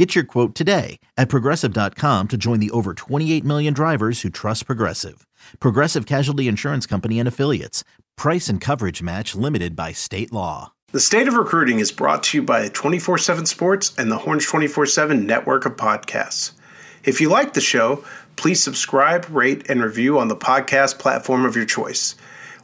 Get your quote today at progressive.com to join the over 28 million drivers who trust Progressive. Progressive Casualty Insurance Company and Affiliates. Price and coverage match limited by state law. The State of Recruiting is brought to you by 24 7 Sports and the Horns 24 7 network of podcasts. If you like the show, please subscribe, rate, and review on the podcast platform of your choice.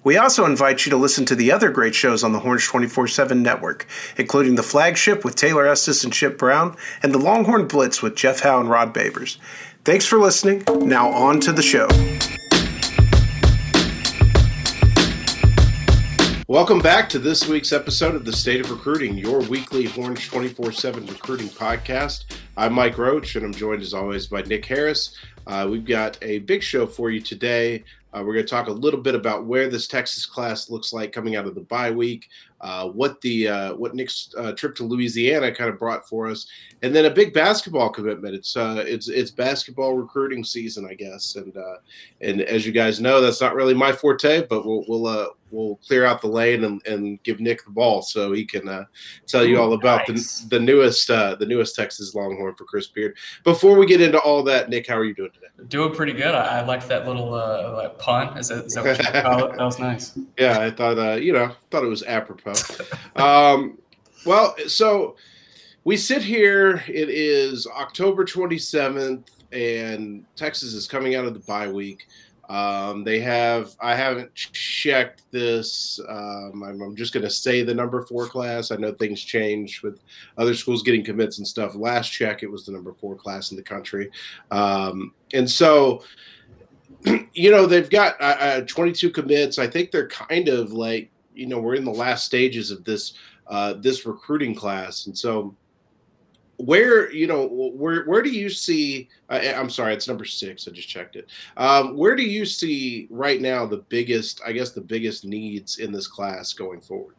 We also invite you to listen to the other great shows on the Horns 24 7 network, including The Flagship with Taylor Estes and Chip Brown, and The Longhorn Blitz with Jeff Howe and Rod Babers. Thanks for listening. Now, on to the show. Welcome back to this week's episode of The State of Recruiting, your weekly Horns 24 7 recruiting podcast. I'm Mike Roach, and I'm joined as always by Nick Harris. Uh, we've got a big show for you today. Uh, we're going to talk a little bit about where this Texas class looks like coming out of the bye week, uh, what the uh, what Nick's uh, trip to Louisiana kind of brought for us, and then a big basketball commitment. It's uh, it's it's basketball recruiting season, I guess, and uh, and as you guys know, that's not really my forte, but we'll we'll we'll clear out the lane and, and give Nick the ball so he can tell you all about nice. the the newest the newest Texas Longhorn for Chris Beard. Before we get into all that, Nick, how are you doing today? Doing pretty good. I, I liked that little pun. Is that, is that what you call it? That was nice. Yeah, I thought uh, you know thought it was apropos. um, well, so we sit here. It is October twenty seventh, and Texas is coming out of the bye week. Um, they have. I haven't checked this. Um, I'm, I'm, just going to say the number four class. I know things change with other schools getting commits and stuff. Last check, it was the number four class in the country, um, and so you know they've got uh, uh, 22 commits. I think they're kind of like you know we're in the last stages of this uh, this recruiting class, and so where you know where where do you see? Uh, I'm sorry, it's number six. I just checked it. Um, where do you see right now the biggest? I guess the biggest needs in this class going forward.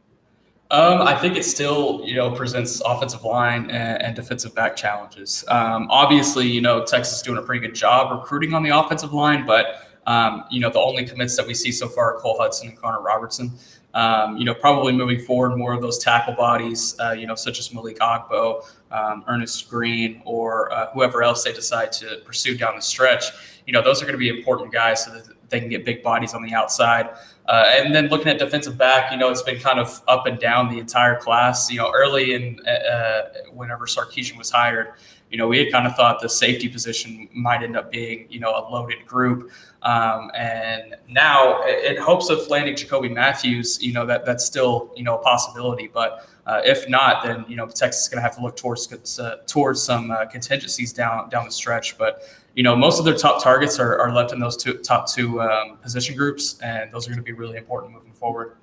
Um, I think it still, you know, presents offensive line and, and defensive back challenges. Um, obviously, you know, Texas is doing a pretty good job recruiting on the offensive line, but um, you know, the only commits that we see so far are Cole Hudson and Connor Robertson. Um, you know, probably moving forward, more of those tackle bodies, uh, you know, such as Malik Agbo, um, Ernest Green, or uh, whoever else they decide to pursue down the stretch. You know, those are going to be important guys so that they can get big bodies on the outside. Uh, and then looking at defensive back, you know, it's been kind of up and down the entire class. You know, early in uh, whenever Sarkisian was hired, you know, we had kind of thought the safety position might end up being, you know, a loaded group. Um, and now, in hopes of landing Jacoby Mathews, you know, that that's still, you know, a possibility. But uh, if not, then you know, Texas is going to have to look towards uh, towards some uh, contingencies down down the stretch. But you know, most of their top targets are, are left in those two top two um, position groups, and those are going to be really important moving forward.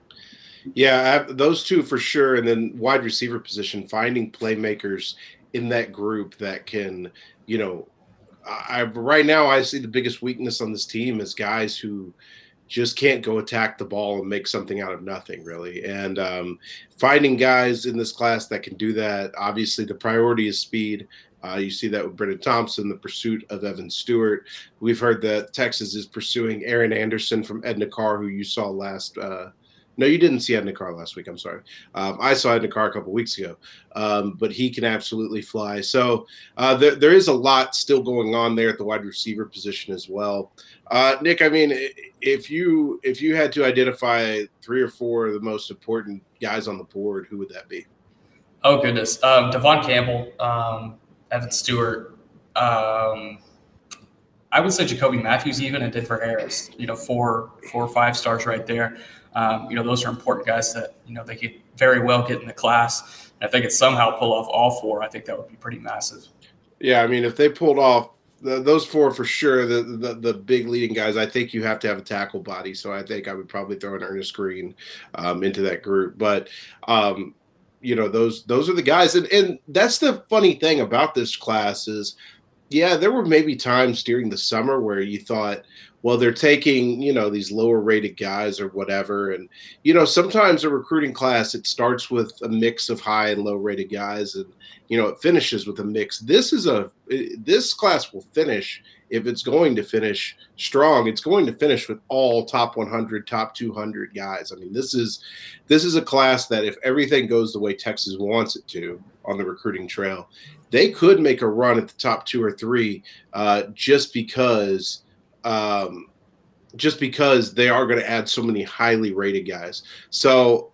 Yeah, those two for sure, and then wide receiver position, finding playmakers in that group that can, you know, I right now I see the biggest weakness on this team is guys who just can't go attack the ball and make something out of nothing really and um, finding guys in this class that can do that obviously the priority is speed uh, you see that with Brenen Thompson, the pursuit of Evan Stewart. We've heard that Texas is pursuing Aaron Anderson from Edna Karr, who you saw last uh, no, you didn't see Edna last week. I'm sorry. Um, I saw Edna a couple weeks ago, um, but he can absolutely fly. So uh, there, there is a lot still going on there at the wide receiver position as well. Uh, Nick, I mean, if you if you had to identify three or four of the most important guys on the board, who would that be? Oh goodness, um, Devon Campbell, um, Evan Stewart. Um, I would say Jacoby Mathews even and Denver Harris. You know, four four or five stars right there. Um, you know, those are important guys that you know they could very well get in the class. And if they could somehow pull off all four, I think that would be pretty massive. Yeah, I mean, if they pulled off those four for sure, the, the, the big leading guys, I think you have to have a tackle body. So I think I would probably throw an Ernest Green um, into that group. But um, you know, those those are the guys, and and that's the funny thing about this class is Yeah, there were maybe times during the summer where you thought, well, they're taking, you know, these lower rated guys or whatever. And, you know, sometimes a recruiting class, it starts with a mix of high and low rated guys and, you know, it finishes with a mix. This is a, this class will finish if it's going to finish strong, it's going to finish with all top 100, top 200 guys. I mean, this is this is a class that if everything goes the way Texas wants it to on the recruiting trail, they could make a run at the top two or three uh, just because. Um, just because they are going to add so many highly rated guys. So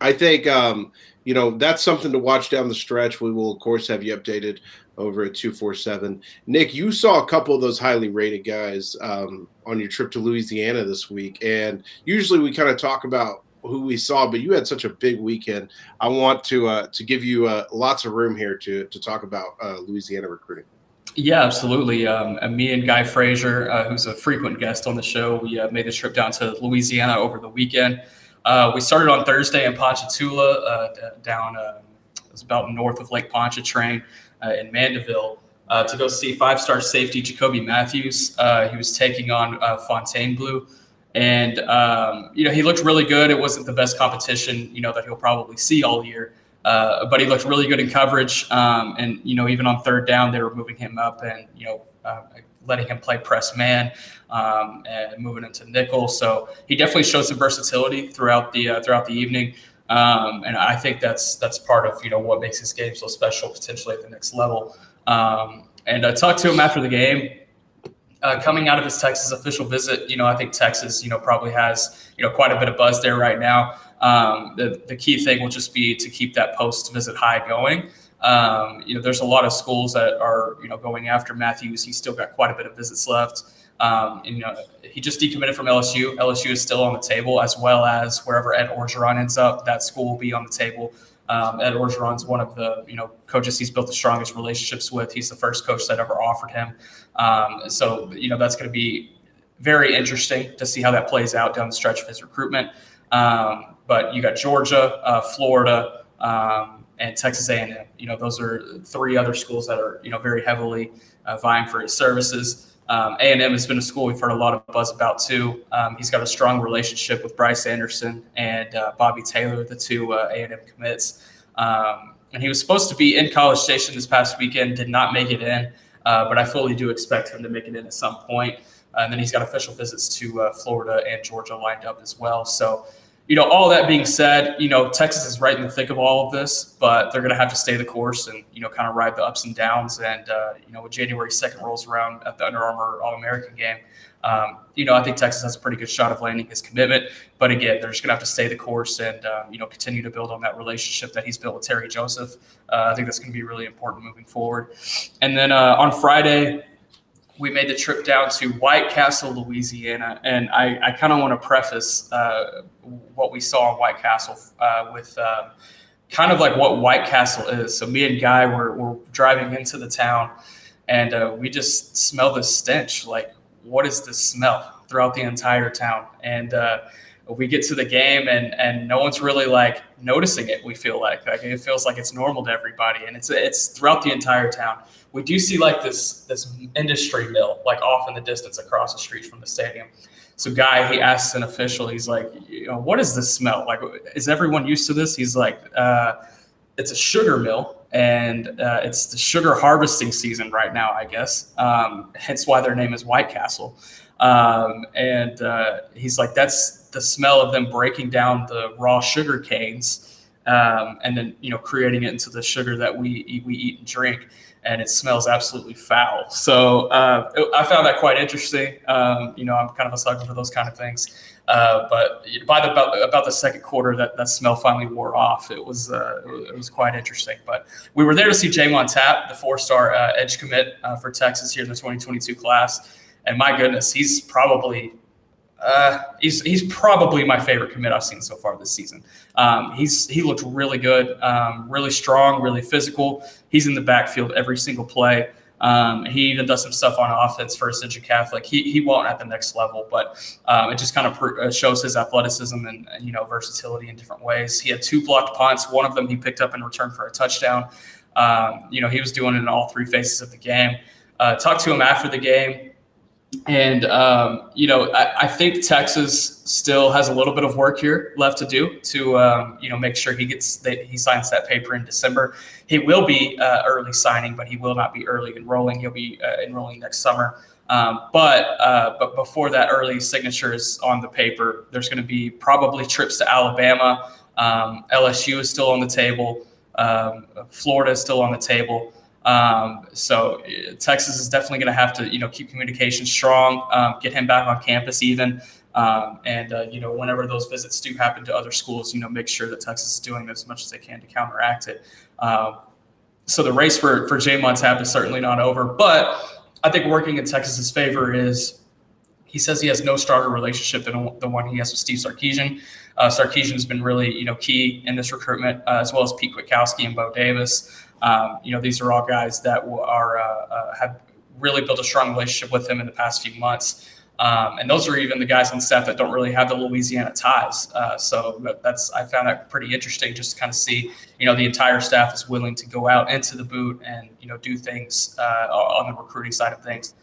I think um, you know that's something to watch down the stretch. We will of course have you updated over at 247. Nick, you saw a couple of those highly rated guys um, on your trip to Louisiana this week. And usually we kind of talk about who we saw, but you had such a big weekend. I want to uh, to give you uh, lots of room here to, to talk about uh, Louisiana recruiting. Yeah, absolutely. Um, and me and Guy Frazier, uh, who's a frequent guest on the show, we uh, made the trip down to Louisiana over the weekend. Uh, we started on Thursday in Ponchatoula, down it was about north of Lake Pontchartrain uh, in Mandeville uh, to go see five-star safety Jacoby Mathews. Uh, he was taking on Fontainebleau. And um, you know he looked really good. It wasn't the best competition, you know, that he'll probably see all year, uh, but he looked really good in coverage. Um, and you know, even on third down, they were moving him up and you know uh, letting him play press man um, and moving into nickel. So he definitely showed some versatility throughout the uh, throughout the evening. Um, and I think that's that's part of you know what makes his game so special, potentially at the next level. Um, and I talked to him after the game, uh, coming out of his Texas official visit. You know, I think Texas, you know, probably has you know quite a bit of buzz there right now. Um, the the key thing will just be to keep that post visit high going. Um, you know, there's a lot of schools that are you know going after Mathews. He's still got quite a bit of visits left. Um, and, you know, he just decommitted from LSU. LSU is still on the table, as well as wherever Ed Orgeron ends up, that school will be on the table. Um, Ed Orgeron's one of the you know coaches he's built the strongest relationships with. He's the first coach that ever offered him. Um, so you know that's going to be very interesting to see how that plays out down the stretch of his recruitment. Um, but you got Georgia, uh, Florida, um, and Texas A&M. You know those are three other schools that are you know very heavily uh, vying for his services. Um, A&M has been a school we've heard a lot of buzz about too. Um, he's got a strong relationship with Bryce Anderson and uh, Bobby Taylor, the two uh, A&M commits. Um, and he was supposed to be in College Station this past weekend, did not make it in, uh, but I fully do expect him to make it in at some point. and then he's got official visits to uh, Florida and Georgia lined up as well. So you know, all that being said, you know, Texas is right in the thick of all of this, but they're going to have to stay the course and, you know, kind of ride the ups and downs. And, uh, you know, when January 2nd rolls around at the Under Armour All American game, um, you know, I think Texas has a pretty good shot of landing his commitment. But again, they're just going to have to stay the course and, uh, you know, continue to build on that relationship that he's built with Terry Joseph. Uh, I think that's going to be really important moving forward. And then uh, on Friday, we made the trip down to White Castle, Louisiana, and I, I kind of want to preface uh, what we saw in White Castle uh, with uh, kind of like what White Castle is. So me and Guy were, were driving into the town, and uh, we just smelled the stench. Like, what is this smell throughout the entire town? And uh, we get to the game, and and no one's really like noticing it. We feel like like it feels like it's normal to everybody, and it's it's throughout the entire town we do see like this this industry mill like off in the distance across the street from the stadium. So guy, he asks an official, he's like, you know, what does this smell? Like, is everyone used to this? He's like, uh, it's a sugar mill and uh, it's the sugar harvesting season right now, I guess. Um, hence why their name is White Castle. Um, and uh, he's like, that's the smell of them breaking down the raw sugar canes um, and then, you know, creating it into the sugar that we, we eat and drink and it smells absolutely foul. So uh, I found that quite interesting. Um, you know, I'm kind of a sucker for those kind of things. Uh, but by the about, about the second quarter, that, that smell finally wore off. It was uh, it was quite interesting. But we were there to see J'Mond Tapp, the four-star uh, edge commit uh, for Texas here in the 2022 class. And my goodness, he's probably uh, he's he's probably my favorite commit I've seen so far this season. Um, he's he looked really good, um, really strong, really physical. He's in the backfield every single play. Um, he even does some stuff on offense for Ascension Catholic. He, he won't at the next level, but um, it just kind of pr- uh, shows his athleticism and, you know versatility in different ways. He had two blocked punts. One of them he picked up in return for a touchdown. Um, you know he was doing it in all three phases of the game. uh, talked to him after the game. And, um, you know, I, I, think Texas still has a little bit of work here left to do to, um, you know, make sure he gets that he signs that paper in December. He will be uh, early signing, but he will not be early enrolling. He'll be uh, enrolling next summer. Um, but uh, but before that early signature is on the paper, there's going to be probably trips to Alabama. Um, LSU is still on the table. Um, Florida is still on the table. Um, so Texas is definitely going to have to, you know, keep communication strong, um, get him back on campus even, um, and uh, you know, whenever those visits do happen to other schools, you know, make sure that Texas is doing as much as they can to counteract it. Um, so the race for for Jay Tap is certainly not over, but I think working in Texas's favor is he says he has no stronger relationship than the one he has with Steve Sarkisian. Uh, Sarkisian has been really, you know, key in this recruitment, uh, as well as Pete Kwiatkowski and Bo Davis. Um, you know, these are all guys that are uh, uh, have really built a strong relationship with him in the past few months. Um, and those are even the guys on staff that don't really have the Louisiana ties. Uh, so that's I found that pretty interesting, just to kind of see, you know, the entire staff is willing to go out into the boot and you know do things uh, on the recruiting side of things.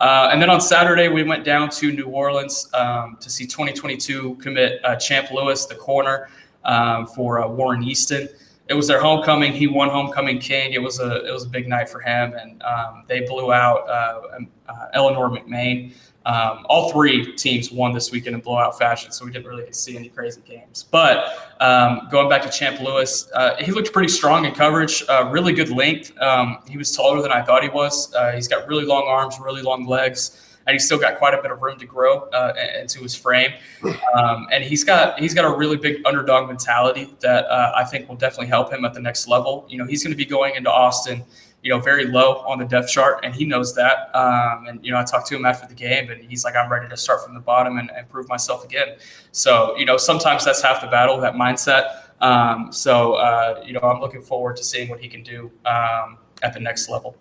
Uh, and then on Saturday, we went down to New Orleans um, to see 2022 commit uh, Champ Lewis, the corner, um, for uh, Warren Easton it was their homecoming. He won homecoming king. It was a it was a big night for him, and um, they blew out uh, um, uh, Eleanor McMain. Um, all three teams won this weekend in blowout fashion, so we didn't really see any crazy games. But um, going back to Champ Lewis, uh, he looked pretty strong in coverage, uh, really good length. Um, he was taller than I thought he was. Uh, he's got really long arms, really long legs and he's still got quite a bit of room to grow uh, into his frame. Um, and he's got he's got a really big underdog mentality that uh, I think will definitely help him at the next level. You know, he's going to be going into Austin, you know, very low on the depth chart, and he knows that. Um, and you know, I talked to him after the game, and he's like, "I'm ready to start from the bottom and, and prove myself again." So you know, sometimes that's half the battle, that mindset. Um, so uh, you know, I'm looking forward to seeing what he can do um, at the next level.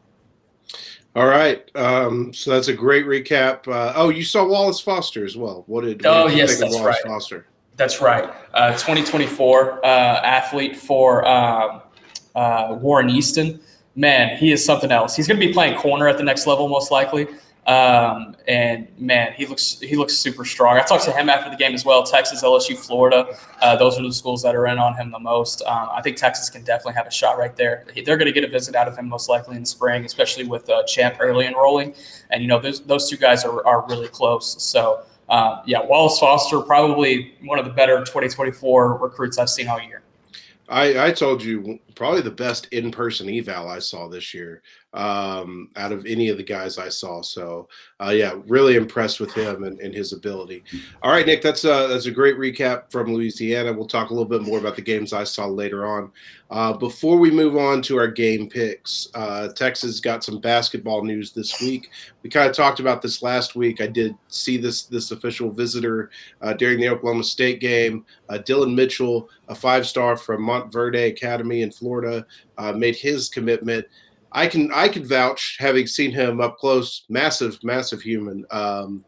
All right. Um, so that's a great recap. Uh, oh, you saw Wallace Foster as well. What did, what oh, did yes, that's Wallace right. Foster? That's right. Uh, 2024 uh, athlete for um, uh, Warren Easton. Man, he is something else. He's going to be playing corner at the next level, most likely. Um, and man, he looks he looks super strong. I talked to him after the game as well. Texas, LSU, Florida. Uh, those are the schools that are in on him the most. Um, I think Texas can definitely have a shot right there. They're going to get a visit out of him most likely in the spring, especially with uh, Champ early enrolling. And you know, those those two guys are are really close. So. Uh, yeah, Wallace Foster, probably one of the better 2024 recruits I've seen all year. I, I told you probably the best in-person eval I saw this year um, out of any of the guys I saw. So uh, yeah, really impressed with him and, and, his ability. All right, Nick, that's a, that's a great recap from Louisiana. We'll talk a little bit more about the games I saw later on. Uh, before we move on to our game picks, uh, Texas got some basketball news this week. We kind of talked about this last week. I did see this this official visitor uh, during the Oklahoma State game. Uh, Dillon Mitchell, a five star from Montverde Academy in Florida, uh, made his commitment. I can I can vouch, having seen him up close, massive, massive human. Um,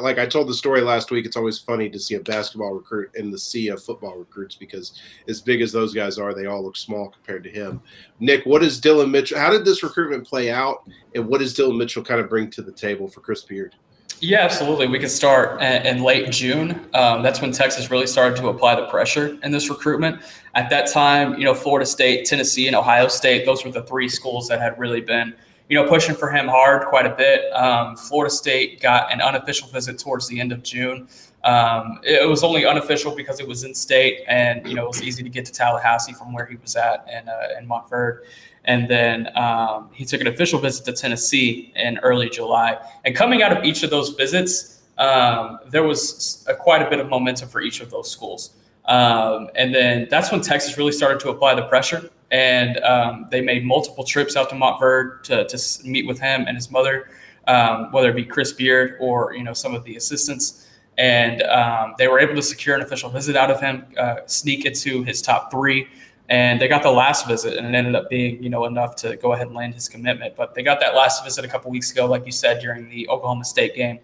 like I told the story last week, it's always funny to see a basketball recruit in the sea of football recruits because as big as those guys are, they all look small compared to him. Nick, what is Dillon Mitchell? How did this recruitment play out, and what does Dillon Mitchell kind of bring to the table for Chris Beard? Yeah, absolutely. We could start in late June. Um, that's when Texas really started to apply the pressure in this recruitment. At that time, you know, Florida State, Tennessee, and Ohio State, those were the three schools that had really been, you know, pushing for him hard quite a bit. Um, Florida State got an unofficial visit towards the end of June. Um, it was only unofficial because it was in state, and you know, it was easy to get to Tallahassee from where he was at in uh, in Montverde. And then um, he took an official visit to Tennessee in early July. And coming out of each of those visits, um, there was a, quite a bit of momentum for each of those schools. Um, and then that's when Texas really started to apply the pressure. And um, they made multiple trips out to Montverde to, to meet with him and his mother, um, whether it be Chris Beard or you know some of the assistants. And um, they were able to secure an official visit out of him, uh, sneak into his top three and they got the last visit and it ended up being you know enough to go ahead and land his commitment. But they got that last visit a couple weeks ago like you said during the oklahoma state game.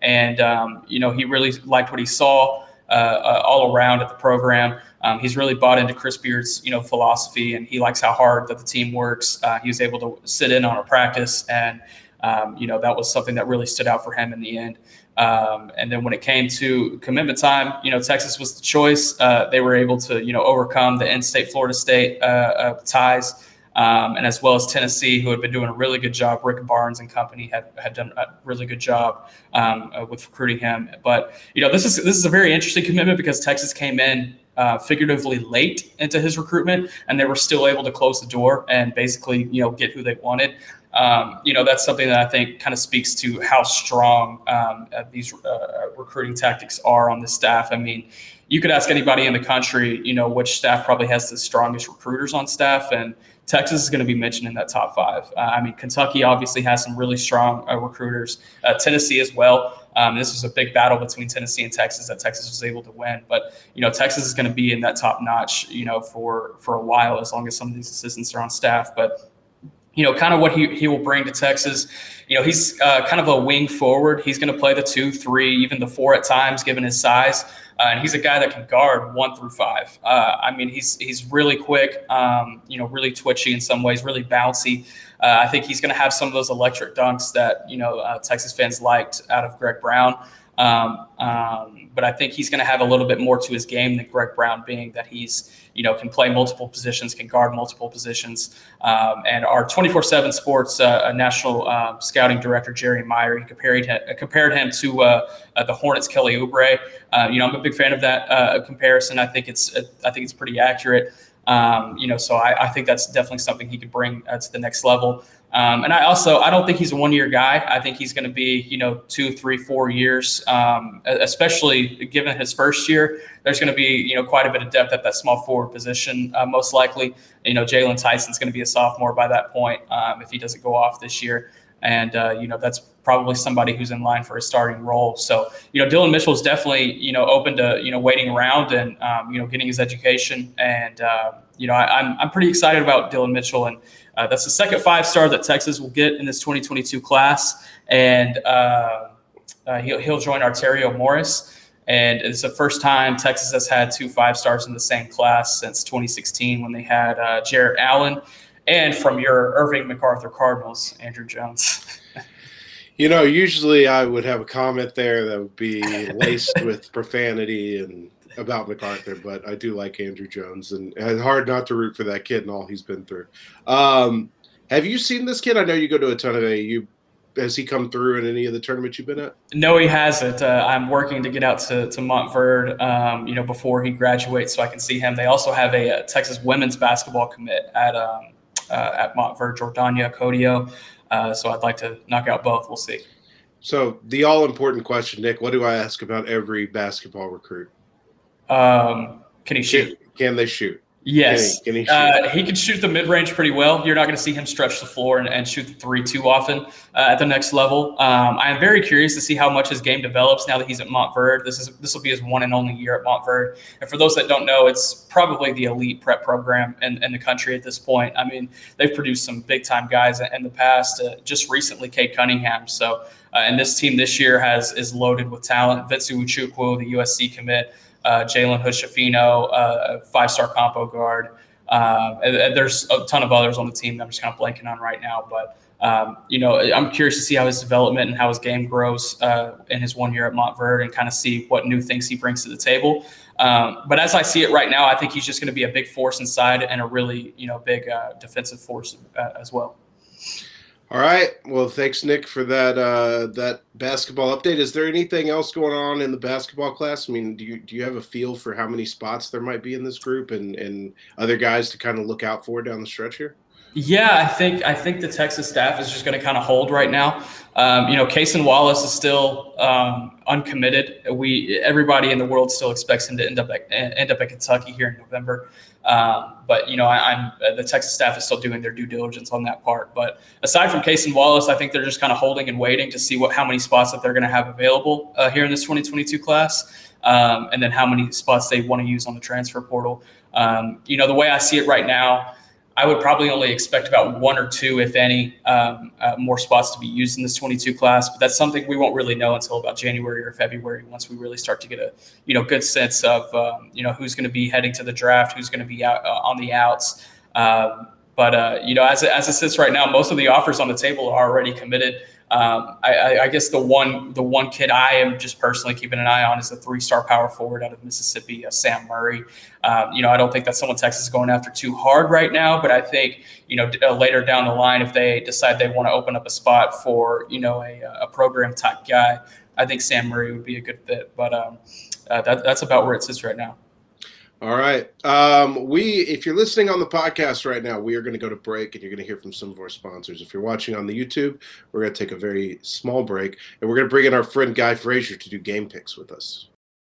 And um, you know he really liked what he saw uh, uh, all around at the program. Um, he's really bought into chris beard's you know philosophy and he likes how hard that the team works. Uh, he was able to sit in on a practice and um, you know, that was something that really stood out for him in the end. Um, and then when it came to commitment time, you know, Texas was the choice. Uh, they were able to, you know, overcome the in-state Florida State uh, uh, ties. Um, and as well as Tennessee, who had been doing a really good job. Rick Barnes and company had, had done a really good job um, uh, with recruiting him. But you know, this is this is a very interesting commitment because Texas came in uh, figuratively late into his recruitment, and they were still able to close the door and basically you know get who they wanted um, you know, that's something that I think kind of speaks to how strong um, uh, these uh, recruiting tactics are on the staff. I mean, you could ask anybody in the country, you know, which staff probably has the strongest recruiters on staff, and Texas is going to be mentioned in that top five. Uh, I mean, Kentucky obviously has some really strong uh, recruiters, uh, Tennessee as well. Um, this was a big battle between Tennessee and Texas that Texas was able to win, but you know, Texas is going to be in that top notch, you know, for for a while as long as some of these assistants are on staff, but you know, kind of what he, he will bring to Texas. You know, he's uh, kind of a wing forward. He's going to play the two, three, even the four at times, given his size. Uh, and he's a guy that can guard one through five. Uh, I mean, he's he's really quick. Um, you know, really twitchy in some ways, really bouncy. Uh, I think he's going to have some of those electric dunks that you know uh, Texas fans liked out of Greg Brown. Um, um, but I think he's going to have a little bit more to his game than Greg Brown, being that he's you know can play multiple positions, can guard multiple positions. Um, and our 24/7 Sports uh, national uh, scouting director Jerry Meyer he compared him, compared him to uh, uh the Hornets Kelly Oubre. Uh, you know I'm a big fan of that uh, comparison. I think it's I think it's pretty accurate. Um, you know, so I, I, think that's definitely something he could bring to the next level. Um, and I also I don't think he's a one year guy. I think he's going to be you know two, three, four years. Um, especially given his first year, there's going to be you know quite a bit of depth at that small forward position. Uh, most likely, you know Jaylon Tyson's going to be a sophomore by that point um, if he doesn't go off this year. And uh, you know that's probably somebody who's in line for a starting role. So you know Dillon Mitchell is definitely you know open to you know waiting around and um, you know getting his education. And uh, you know I, I'm I'm pretty excited about Dillon Mitchell and uh, that's the second five star that Texas will get in this 2022 class, and uh, uh, he'll, he'll join Arterio Morris. And it's the first time Texas has had two five stars in the same class since 2016 when they had uh, Jarrett Allen and from your Irving MacArthur Cardinals, Andrew Jones. You know, usually I would have a comment there that would be laced with profanity and about MacArthur, but I do like Andrew Jones, and it's hard not to root for that kid and all he's been through. Um, have you seen this kid? I know you go to a ton of AU. Has he come through in any of the tournaments you've been at? No, he hasn't. Uh, I'm working to get out to, to Montverde, um, you know, before he graduates, so I can see him. They also have a, a Texas women's basketball commit at um, uh, at Montverde, Jordana Codio. Uh, so I'd like to knock out both. We'll see. So the all important question, Nick, what do I ask about every basketball recruit? Um, can he shoot? Can, can they shoot? Yes, can he, can he, uh, he, can shoot the mid range pretty well. You're not going to see him stretch the floor and, and shoot the three too often uh, at the next level. Um, I am very curious to see how much his game develops now that he's at Montverde. This is this will be his one and only year at Montverde. And for those that don't know, it's probably the elite prep program in, in the country at this point. I mean, they've produced some big time guys in the past. Uh, just recently, Cade Cunningham. So, uh, and this team this year has is loaded with talent. Vincent Iwuchukwu, the USC commit uh, Jalen Hood-Schifino, uh, five star combo guard. Um, and, and, there's a ton of others on the team that I'm just kind of blanking on right now. But, um, you know, I'm curious to see how his development and how his game grows uh, in his one year at Montverde and kind of see what new things he brings to the table. Um, but as I see it right now, I think he's just going to be a big force inside and a really, you know, big uh, defensive force uh, as well. All right. Well, thanks, Nick, for that uh, that basketball update. Is there anything else going on in the basketball class? I mean, do you do you have a feel for how many spots there might be in this group and and other guys to kind of look out for down the stretch here? Yeah, I think I think the Texas staff is just going to kind of hold right now. Um, you know, Cason Wallace is still um, uncommitted. We everybody in the world still expects him to end up at, end up at Kentucky here in November. Um, but you know, I, am uh, the Texas staff is still doing their due diligence on that part. But aside from Cason Wallace, I think they're just kind of holding and waiting to see what how many spots that they're going to have available uh, here in this 2022 class, um, and then how many spots they want to use on the transfer portal. Um, you know, the way I see it right now I would probably only expect about one or two, if any, um, uh, more spots to be used in this 22 class. But that's something we won't really know until about January or February once we really start to get a you know good sense of um, you know who's going to be heading to the draft, who's going to be out uh, on the outs. Um, but uh, you know, as as it sits right now, most of the offers on the table are already committed. Um, I, I, guess the one the one kid I am just personally keeping an eye on is a three star power forward out of Mississippi, uh, Sam Murray. Um, you know, I don't think that's someone Texas is going after too hard right now, but I think you know uh, later down the line, if they decide they want to open up a spot for you know a, a program type guy, I think Sam Murray would be a good fit. But um, uh, that, that's about where it sits right now. All right. Um, we, if you're listening on the podcast right now, we are going to go to break, and you're going to hear from some of our sponsors. If you're watching on the YouTube, we're going to take a very small break, and we're going to bring in our friend Guy Frazier to do game picks with us.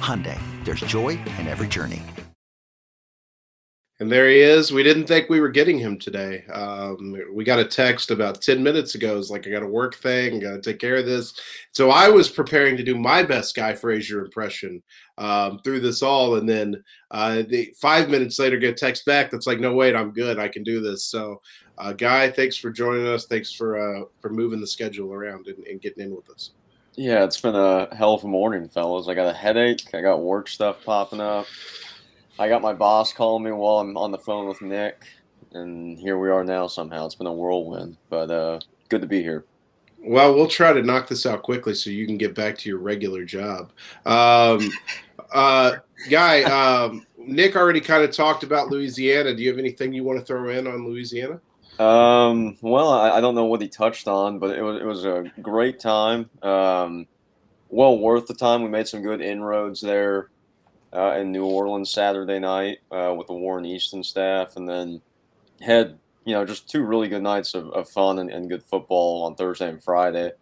Hyundai, there's joy in every journey. And there he is. We didn't think we were getting him today. Um, we got a text about 10 minutes ago. It's like, I got a work thing, got to take care of this. So I was preparing to do my best Guy Frazier impression um, through this all. And then uh, the five minutes later, get a text back that's like, no, wait, I'm good. I can do this. So, uh, Guy, thanks for joining us. Thanks for uh, for moving the schedule around and, and getting in with us. Yeah, it's been a hell of a morning, fellas. I got a headache. I got work stuff popping up. I got my boss calling me while I'm on the phone with Nick, and here we are now. Somehow it's been a whirlwind, but uh, good to be here. Well, we'll try to knock this out quickly so you can get back to your regular job. Um, uh, guy, um, Nick already kind of talked about Louisiana. Do you have anything you want to throw in on Louisiana? Um, well, I, I, don't know what he touched on, but it was it was a great time. Um, well worth the time. We made some good inroads there uh, in New Orleans Saturday night uh, with the Warren Easton staff, and then had you know just two really good nights of, of fun and, and, good football on Thursday and Friday.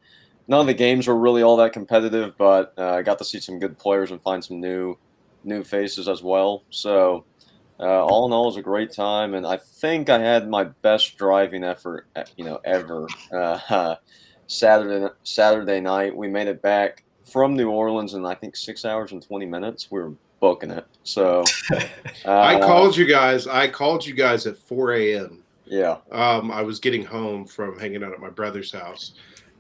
None of the games were really all that competitive, but uh, I got to see some good players and find some new new faces as well. So uh, all in all, it was a great time, and I think I had my best driving effort uh, you know ever. Uh, Saturday Saturday night, we made it back from New Orleans in I think six hours and twenty minutes. We were booking it. So uh, I called you guys. I called you guys at 4 a.m. Yeah. Um, I was getting home from hanging out at my brother's house,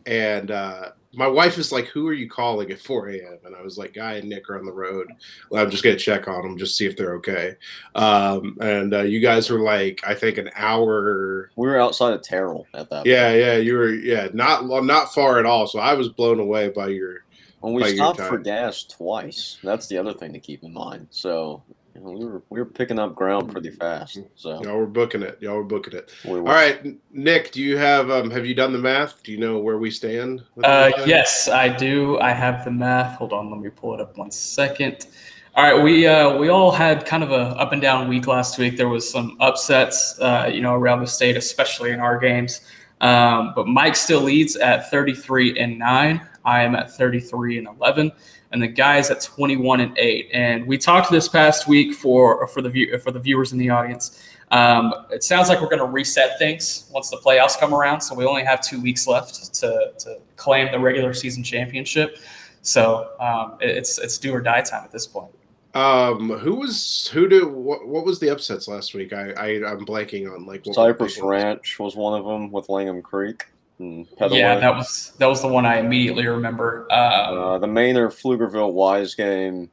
and uh, my wife is like, "Who are you calling at 4 a.m.?" And I was like, "Guy and Nick are on the road. Well, I'm just gonna check on them, just see if they're okay." Um, and uh, you guys were like, I think an hour. We were outside of Terrell at that. Yeah, point. yeah, you were. Yeah, not not far at all. So I was blown away by your when we stopped for gas twice. That's the other thing to keep in mind. So we were we were picking up ground pretty fast. So y'all were booking it. Y'all were booking it. We All right, Nick. Do you have um have you done the math? Do you know where we stand? Uh, yes, I do. I have the math. Hold on, let me pull it up one second. All right, we uh, we all had kind of a up and down week last week. There was some upsets, uh, you know, around the state, especially in our games. Um, but Mike still leads at 33 and nine. I am at 33 and 11, and the guys at 21 and eight. And we talked this past week for for the view for the viewers in the audience. Um, it sounds like we're going to reset things once the playoffs come around. So we only have two weeks left to to claim the regular season championship. So um, it's it's do or die time at this point. Um, who was who did what, what was the upsets last week? I, I I'm blanking on like Cypress Ranch was one of them with Langham Creek. Yeah, that was that was the one I immediately remember. Um, uh, the Manor Pflugerville Weiss game,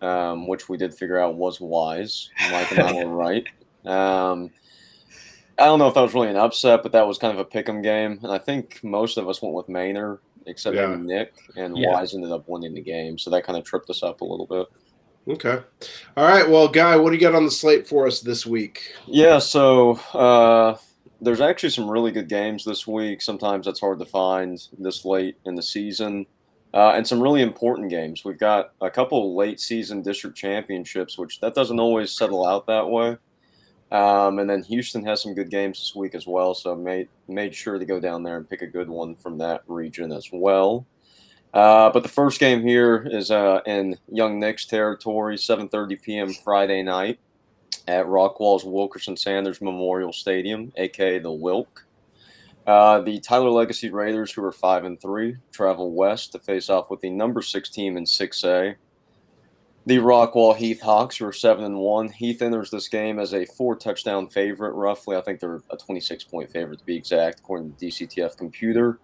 um, which we did figure out was Weiss. Mike and I were right. Um, I don't know if that was really an upset, but that was kind of a pick'em game, and I think most of us went with Manor, except yeah. Nick, and yeah. Weiss ended up winning the game, so that kind of tripped us up a little bit. Okay. All right. Well, Guy, what do you got on the slate for us this week? Yeah. So uh, there's actually some really good games this week. Sometimes that's hard to find this late in the season. Uh, and some really important games. We've got a couple late season district championships, which that doesn't always settle out that way. Um, and then Houston has some good games this week as well, so made made sure to go down there and pick a good one from that region as well. Uh, but the first game here is uh, in Young Knicks territory, 7:30 p.m. Friday night at Rockwall's Wilkerson Sanders Memorial Stadium, aka the Wilk. Uh, the Tyler Legacy Raiders, who are five and three, travel west to face off with the number six team in 6A. The Rockwall Heath Hawks, who are seven and one. Heath enters this game as a four touchdown favorite, roughly. I think they're a 26 point favorite to be exact, according to DCTF Computer.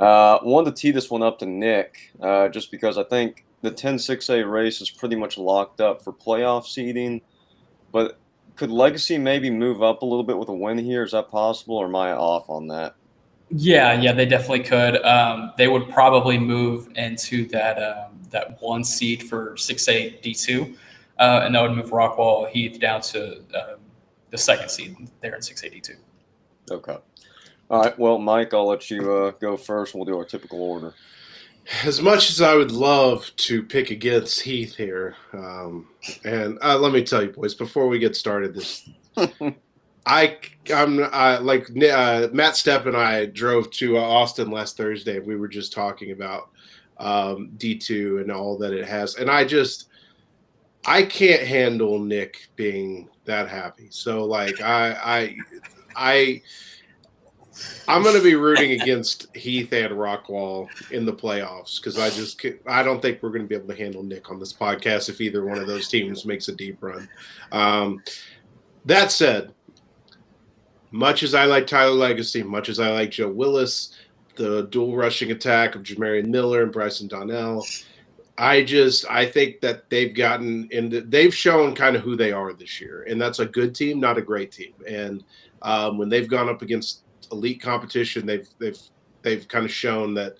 Uh, wanted to tee this one up to Nick, uh, just because I think the 10 6A race is pretty much locked up for playoff seeding. But could Legacy maybe move up a little bit with a win here? Is that possible, or am I off on that? Yeah, yeah, they definitely could. Um, they would probably move into that um, that one seed for six A D two, uh, and that would move Rockwall Heath down to um, the second seed there in six A D two. Okay. All right. Well, Mike, I'll let you uh, go first. We'll do our typical order. As much as I would love to pick against Heath here, um, and uh, let me tell you, boys, before we get started, this I I'm I, like uh, Matt Stepp and I drove to uh, Austin last Thursday. We were just talking about um, D2 and all that it has, and I just I can't handle Nick being that happy. So like I I I I'm going to be rooting against Heath and Rockwall in the playoffs because I just I don't think we're going to be able to handle Nick on this podcast if either one of those teams makes a deep run. Um, that said, much as I like Tyler Legacy, much as I like Joe Willis, the dual rushing attack of Jamarian Miller and Bryson Donnell, I just I think that they've gotten into they've shown kind of who they are this year, and that's a good team, not a great team. And um, when they've gone up against elite competition, they've they've they've kind of shown that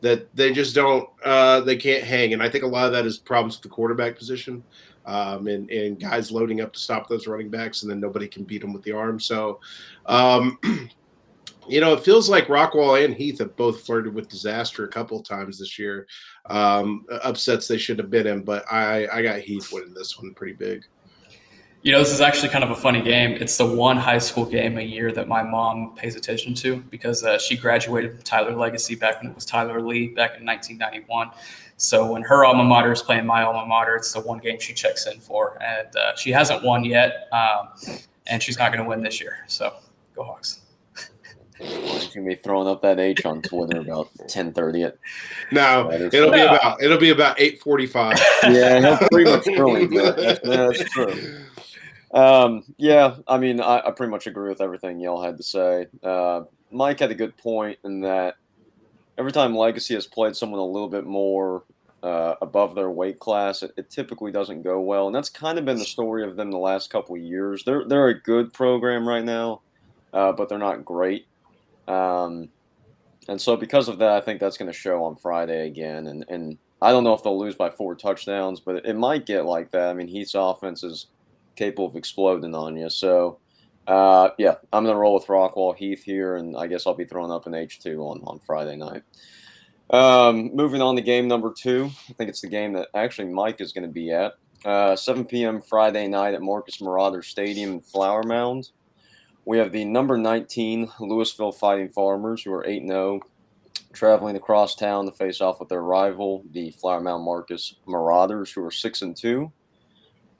that they just don't uh, they can't hang, and I think a lot of that is problems with the quarterback position. Um, and, and guys loading up to stop those running backs, and then nobody can beat them with the arm. So, um, you know, it feels like Rockwall and Heath have both flirted with disaster a couple of times this year. Um, upsets they should have been in, but I, I got Heath winning this one pretty big. You know, this is actually kind of a funny game. It's the one high school game a year that my mom pays attention to because uh, she graduated from Tyler Legacy back when it was Tyler Lee back in 1991. So when her alma mater is playing my alma mater, it's the one game she checks in for, and uh, she hasn't won yet, um, and she's not going to win this year. So go Hawks. She's gonna be throwing up that H on Twitter about ten thirty. It. No, it'll be about it'll be about eight forty five. Yeah, he'll pretty much throw it. That's, that's true. Um, yeah, I mean, I, I, pretty much agree with everything y'all had to say. Uh, Mike had a good point in that every time Legacy has played someone a little bit more uh, above their weight class, it, it, typically doesn't go well, and that's kind of been the story of them the last couple of years. They're they're a good program right now, uh, but they're not great. Um, and so because of that, I think that's going to show on Friday again. And and I don't know if they'll lose by four touchdowns, but it might get like that. I mean, Heath's offense is capable of exploding on you. So, uh, yeah, I'm going to roll with Rockwall Heath here, and I guess I'll be throwing up an H2 on, on Friday night. Um, moving on to game number two. I think it's the game that actually Mike is going to be at. Uh, 7 p.m. Friday night at Marcus Marauder Stadium in Flower Mound. We have the number 19 Lewisville Fighting Farmers, who are 8 0, traveling across town to face off with their rival, the Flower Mound Marcus Marauders, who are 6 and 2.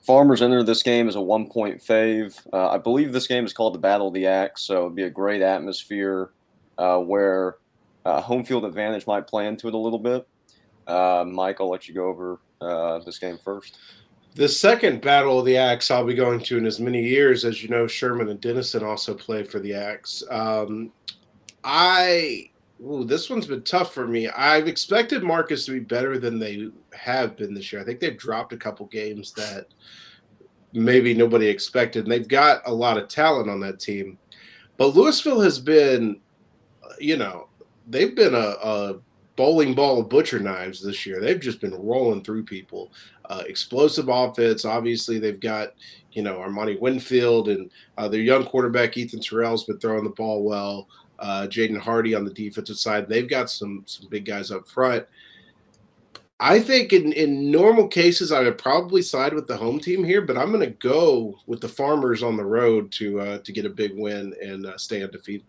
Farmers enter this game as a one point fave. Uh, I believe this game is called the Battle of the Axe, so it'd be a great atmosphere uh, where uh, home field advantage might play into it a little bit. Uh, Mike, I'll let you go over uh, this game first. The second Battle of the Axe I'll be going to in as many years as you know, Sherman and Denison also play for the Axe. Um, I Ooh, this one's been tough for me. I've expected Marcus to be better than they have been this year. I think they've dropped a couple games that maybe nobody expected. And they've got a lot of talent on that team. But Lewisville has been, you know, they've been a, a bowling ball of butcher knives this year. They've just been rolling through people. uh, explosive offense. Obviously, they've got you know Armani Winfield and uh, their young quarterback Ethan Terrell's been throwing the ball well. Uh, Jaden Hardy on the defensive side. They've got some some big guys up front. I think in, in normal cases, I would probably side with the home team here, but I'm going to go with the Farmers on the road to uh, to get a big win and uh, stay undefeated.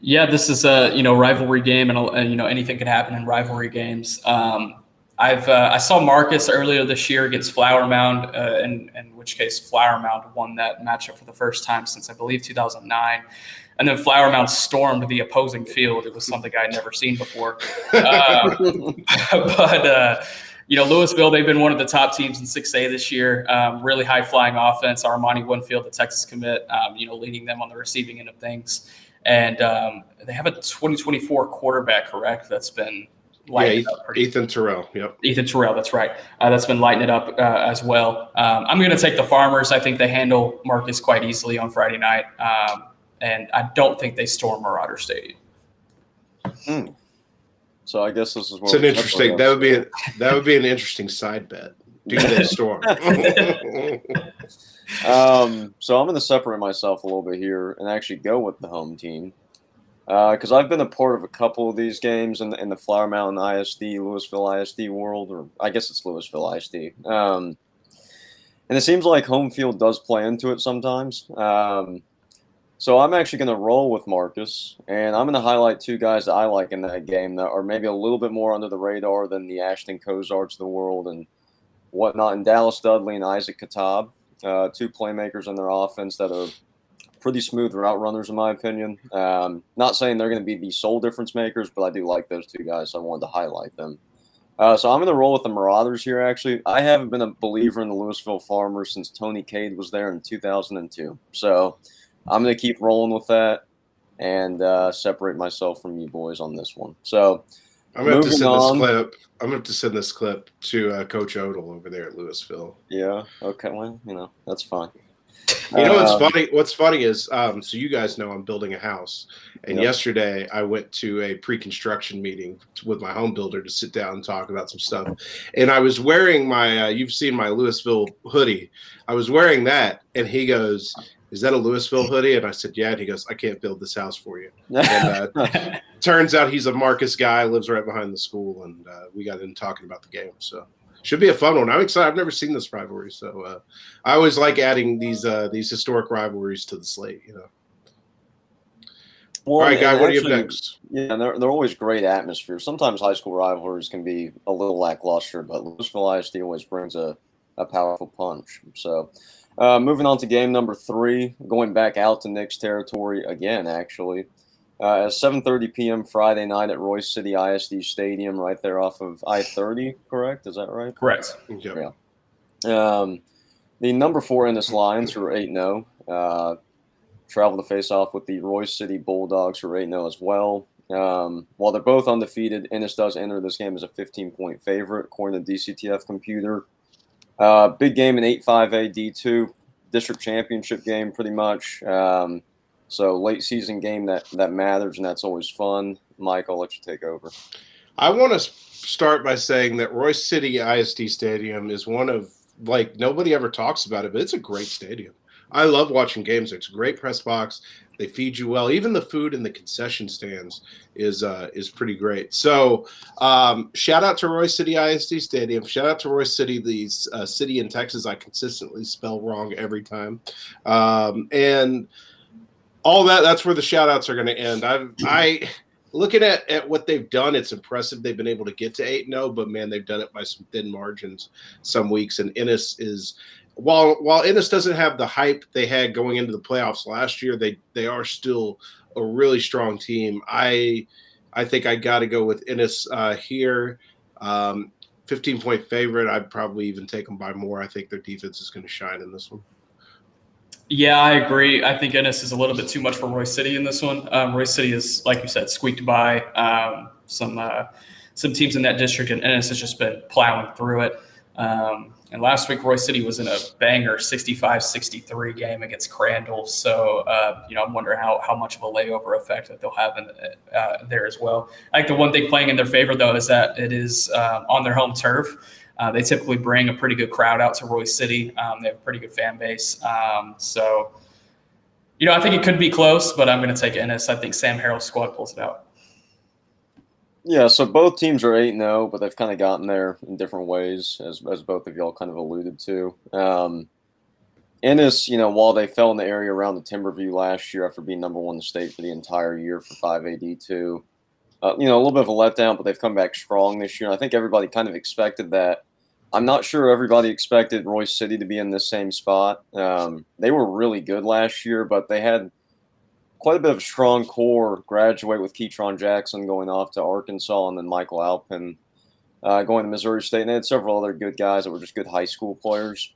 Yeah, this is a you know rivalry game, and you know anything can happen in rivalry games. Um, I've uh, I saw Marcus earlier this year against Flower Mound, uh, in, in which case Flower Mound won that matchup for the first time since I believe 2009. And then Flower Mound stormed the opposing field. It was something I'd never seen before. Uh, but uh, you know, Lewisville, they've been one of the top teams in 6A this year. Um, really high flying offense. Armani Winfield, the Texas commit, um, you know, leading them on the receiving end of things. And um, they have a 2024 quarterback, correct? That's been lighting yeah, Ethan, Ethan Terrell. Yep. Ethan Terrell. That's right. Uh, that's been lighting it up uh, as well. Um, I'm going to take the Farmers. I think they handle Marcus quite easily on Friday night, um, and I don't think they storm Marauder Stadium. Hmm. So I guess this is. It's an interesting. That would be a, that would be an interesting side bet. Do they storm? um, so I'm going to separate myself a little bit here and actually go with the home team because uh, I've been a part of a couple of these games in, in the Flower Mound ISD, Lewisville ISD world, or I guess it's Lewisville ISD. Um, and it seems like home field does play into it sometimes. Um, so I'm actually going to roll with Marcus, and I'm going to highlight two guys that I like in that game that are maybe a little bit more under the radar than the Ashton Cozarts of the world and whatnot, and Dallas Dudley and Isaac Katab, uh, two playmakers in their offense that are pretty smooth route runners, in my opinion. Um, not saying they're going to be the sole difference makers, but I do like those two guys, so I wanted to highlight them. Uh, so I'm going to roll with the Marauders here. Actually, I haven't been a believer in the Lewisville Farmers since Tony Cade was there in 2002. So I'm going to keep rolling with that and uh, separate myself from you boys on this one. So I'm going to send on, this clip. I'm going to send this clip to uh, Coach Odle over there at Lewisville. Yeah. Okay. Well, you know that's fine. You know what's uh, funny? What's funny is, um, so you guys know I'm building a house, and yep. yesterday I went to a pre-construction meeting with my home builder to sit down and talk about some stuff. And I was wearing my, uh, you've seen my Lewisville hoodie. I was wearing that, and he goes, "Is that a Lewisville hoodie?" And I said, "Yeah." And he goes, "I can't build this house for you." And uh, turns out he's a Marcus guy, lives right behind the school, and uh, we got in talking about the game. So should be a fun one. I'm excited. I've never seen this rivalry, so uh, I always like adding these uh, these historic rivalries to the slate. You know. Well, All right, guy. What do you have next? Yeah, they're they're always great atmosphere. Sometimes high school rivalries can be a little lackluster, but Lewisville ISD always brings a, a powerful punch. So, uh, moving on to game number three, going back out to Nick's territory again, actually uh, at 7:30 p.m. Friday night at Royse City ISD Stadium, right there off of I-30. Correct? Is that right? Correct. Yeah. Um, the number four Ennis Lions are 8 0. Uh, travel to face off with the Royse City Bulldogs, who are 8 0 as well. Um, while they're both undefeated, Ennis does enter this game as a 15 point favorite, according to DCTF Computer. Uh, big game in 8 5A D2, district championship game, pretty much. Um, so late season game that that matters, and that's always fun. Mike, I'll let you take over. I want to start by saying that Royse City ISD Stadium is one of like nobody ever talks about it, but it's a great stadium. I love watching games. It's a great press box. They feed you well. Even the food in the concession stands is uh, is pretty great. So um, shout out to Royse City ISD Stadium. Shout out to Royse City, the uh, city in Texas I consistently spell wrong every time. Um, and all that that's where the shout outs are going to end. I I looking at at what they've done, it's impressive. They've been able to get to 8-0, but man, they've done it by some thin margins some weeks and Ennis is while while Ennis doesn't have the hype they had going into the playoffs last year, they they are still a really strong team. I I think I got to go with Ennis uh, here. Um, 15 point favorite. I'd probably even take them by more. I think their defense is going to shine in this one. Yeah, I agree. I think Ennis is a little bit too much for Royse City in this one. Um, Royse City is, like you said, squeaked by um, some uh, some teams in that district, and Ennis has just been plowing through it. Um, and last week, Royse City was in a banger 65-63 game against Crandall. So, uh, you know, I'm wondering how, how much of a layover effect that they'll have in, uh, there as well. I think the one thing playing in their favor, though, is that it is uh, on their home turf. Uh, they typically bring a pretty good crowd out to Royse City. Um, they have a pretty good fan base. Um, so, you know, I think it could be close, but I'm going to take Ennis. I think Sam Harrell's squad pulls it out. Yeah, so both teams are 8 0, but they've kind of gotten there in different ways, as, as both of y'all kind of alluded to. Um, Ennis, you know, while they fell in the area around the Timberview last year after being number one in the state for the entire year for 5AD2, uh, you know, a little bit of a letdown, but they've come back strong this year. And I think everybody kind of expected that. I'm not sure everybody expected Royse City to be in the same spot. Um, they were really good last year, but they had quite a bit of strong core graduate with Ketron Jackson going off to Arkansas and then Michael Alpin uh, going to Missouri State. And they had several other good guys that were just good high school players.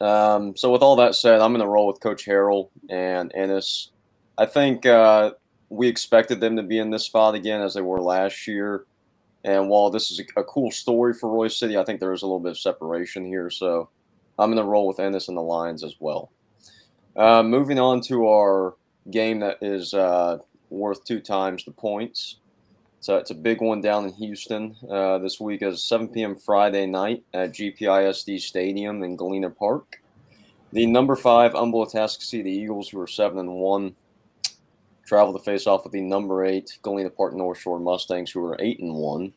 Um, so, with all that said, I'm going to roll with Coach Harrell and Ennis. I think uh, we expected them to be in this spot again as they were last year. And while this is a, a cool story for Royse City, I think there is a little bit of separation here. So I'm going to roll with Ennis and the Lions as well. Uh, moving on to our game that is uh, worth two times the points. So it's a big one down in Houston uh, this week as 7 p.m. Friday night at GPISD Stadium in Galena Park. The number five Humboldt the Eagles, who are seven and one, travel to face off with the number eight Galena Park North Shore Mustangs, who are eight and one.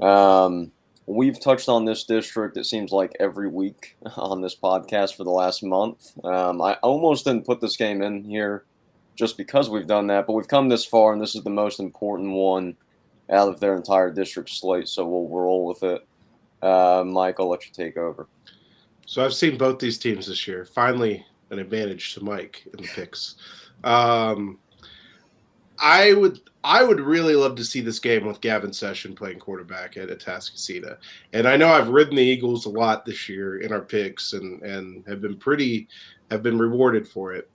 Um, we've touched on this district. It seems like every week on this podcast for the last month. Um, I almost didn't put this game in here just because we've done that, but we've come this far, and this is the most important one out of their entire district slate. So we'll roll with it. Uh, Mike, I'll let you take over. So I've seen both these teams this year. Finally, an advantage to Mike in the picks. Um, I would I would really love to see this game with Gavin Session playing quarterback at Atascocita. And I know I've ridden the Eagles a lot this year in our picks and and have been pretty have been rewarded for it.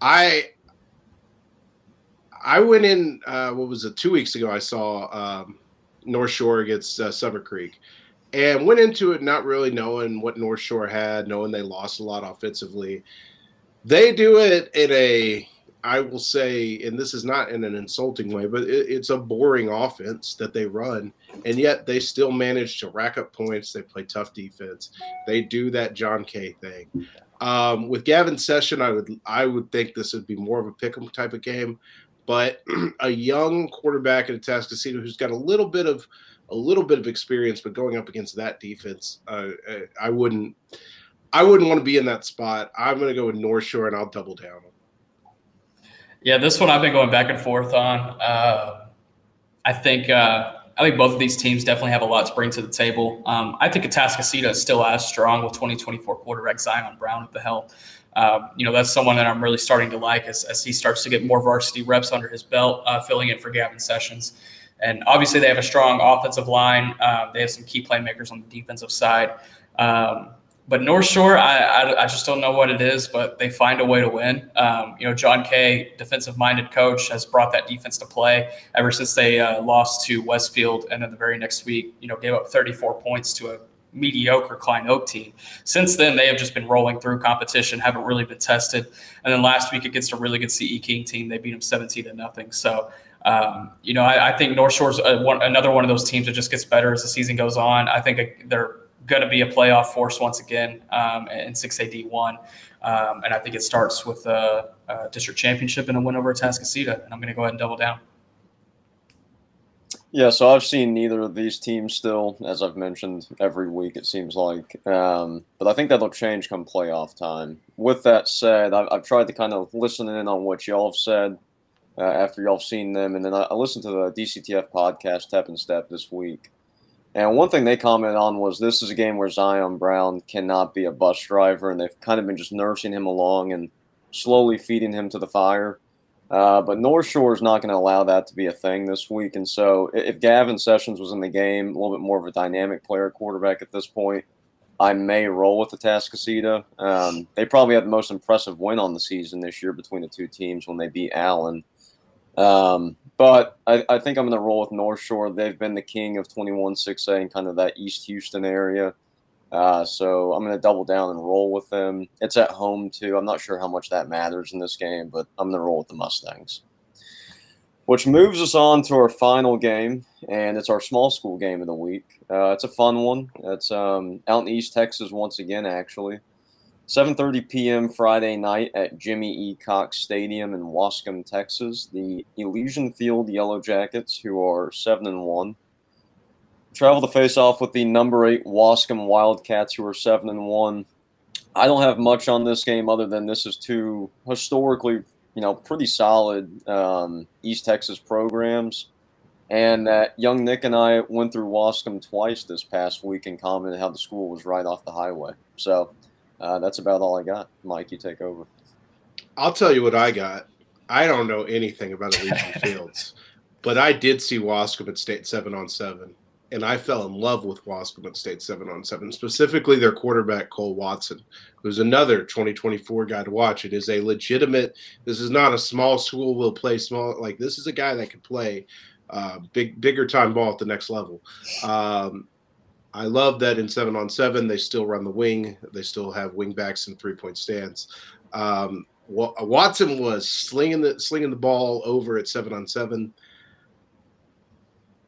I I went in uh, what was it two weeks ago I saw um, North Shore against uh, Summer Creek and went into it not really knowing what North Shore had, knowing they lost a lot offensively. They do it in a I will say, and this is not in an insulting way, but it, it's a boring offense that they run, and yet they still manage to rack up points. They play tough defense. They do that John Kay thing. Um, with Gavin Session, I would I would think this would be more of a pick'em type of game, but a young quarterback at Atascocita who's got a little bit of a little bit of experience, but going up against that defense, uh, I wouldn't I wouldn't want to be in that spot. I'm going to go with North Shore, and I'll double down. Yeah, this one I've been going back and forth on. Uh, I think uh, I think both of these teams definitely have a lot to bring to the table. Um, I think Atascocita is still as strong with 2024 quarterback Zion Brown at the helm. Um, you know, that's someone that I'm really starting to like as, as he starts to get more varsity reps under his belt, uh, filling in for Gavin Sessions. And obviously, they have a strong offensive line. Uh, they have some key playmakers on the defensive side. Um, but North Shore, I, I, I, just don't know what it is, but they find a way to win. Um, you know, John Kay, defensive-minded coach, has brought that defense to play ever since they uh, lost to Westfield, and then the very next week, you know, gave up 34 points to a mediocre Klein Oak team. Since then, they have just been rolling through competition, haven't really been tested. And then last week against a really good CE King team, they beat them 17 to nothing. So. Um, you know, I, I, think North Shore's a, one, another one of those teams that just gets better as the season goes on. I think they're going to be a playoff force once again um, in 6AD1. Um, and I think it starts with a, a, district championship and a win over Atascocita. And I'm going to go ahead and double down. Yeah, so I've seen neither of these teams still, as I've mentioned every week, it seems like. Um, but I think that'll change come playoff time. With that said, I've, I've tried to kind of listen in on what y'all have said uh, after y'all have seen them. And then I, I listened to the DCTF podcast, Step and Step, this week. And one thing they commented on was this is a game where Zion Brown cannot be a bus driver, and they've kind of been just nursing him along and slowly feeding him to the fire. Uh, but North Shore is not going to allow that to be a thing this week. And so if Gavin Sessions was in the game, a little bit more of a dynamic player quarterback at this point, I may roll with the Atascocita. Um, they probably had the most impressive win on the season this year between the two teams when they beat Allen. Um, but I, I, think I'm going to roll with North Shore. They've been the king of 21 6A in kind of that East Houston area. Uh, so I'm going to double down and roll with them. It's at home, too. I'm not sure how much that matters in this game, but I'm going to roll with the Mustangs. Which moves us on to our final game, and it's our small school game of the week. Uh, it's a fun one. It's um, out in East Texas once again, actually. 7:30 p.m. Friday night at Jimmy E. Cox Stadium in Waskom, Texas. The Elysian Field Yellow Jackets, who are seven and one, travel to face off with the number eight Waskom Wildcats, who are seven and one. I don't have much on this game other than this is two historically, you know, pretty solid um, East Texas programs. And that young Nick and I went through Waskom twice this past week and commented how the school was right off the highway. So uh, that's about all I got. Mike, you take over. I'll tell you what I got. I don't know anything about Elysian Fields, but I did see Waskom at State seven on seven, and I fell in love with Waskom at State seven on seven, specifically their quarterback Cole Watson, who's another 2024 guy to watch. It is a legitimate. This is not a small school will play small. Like this is a guy that can play uh, big, bigger time ball at the next level. Um, I love that in seven on seven they still run the wing. They still have wing backs and three point stands. Um, Watson was slinging the slinging the ball over at seven on seven.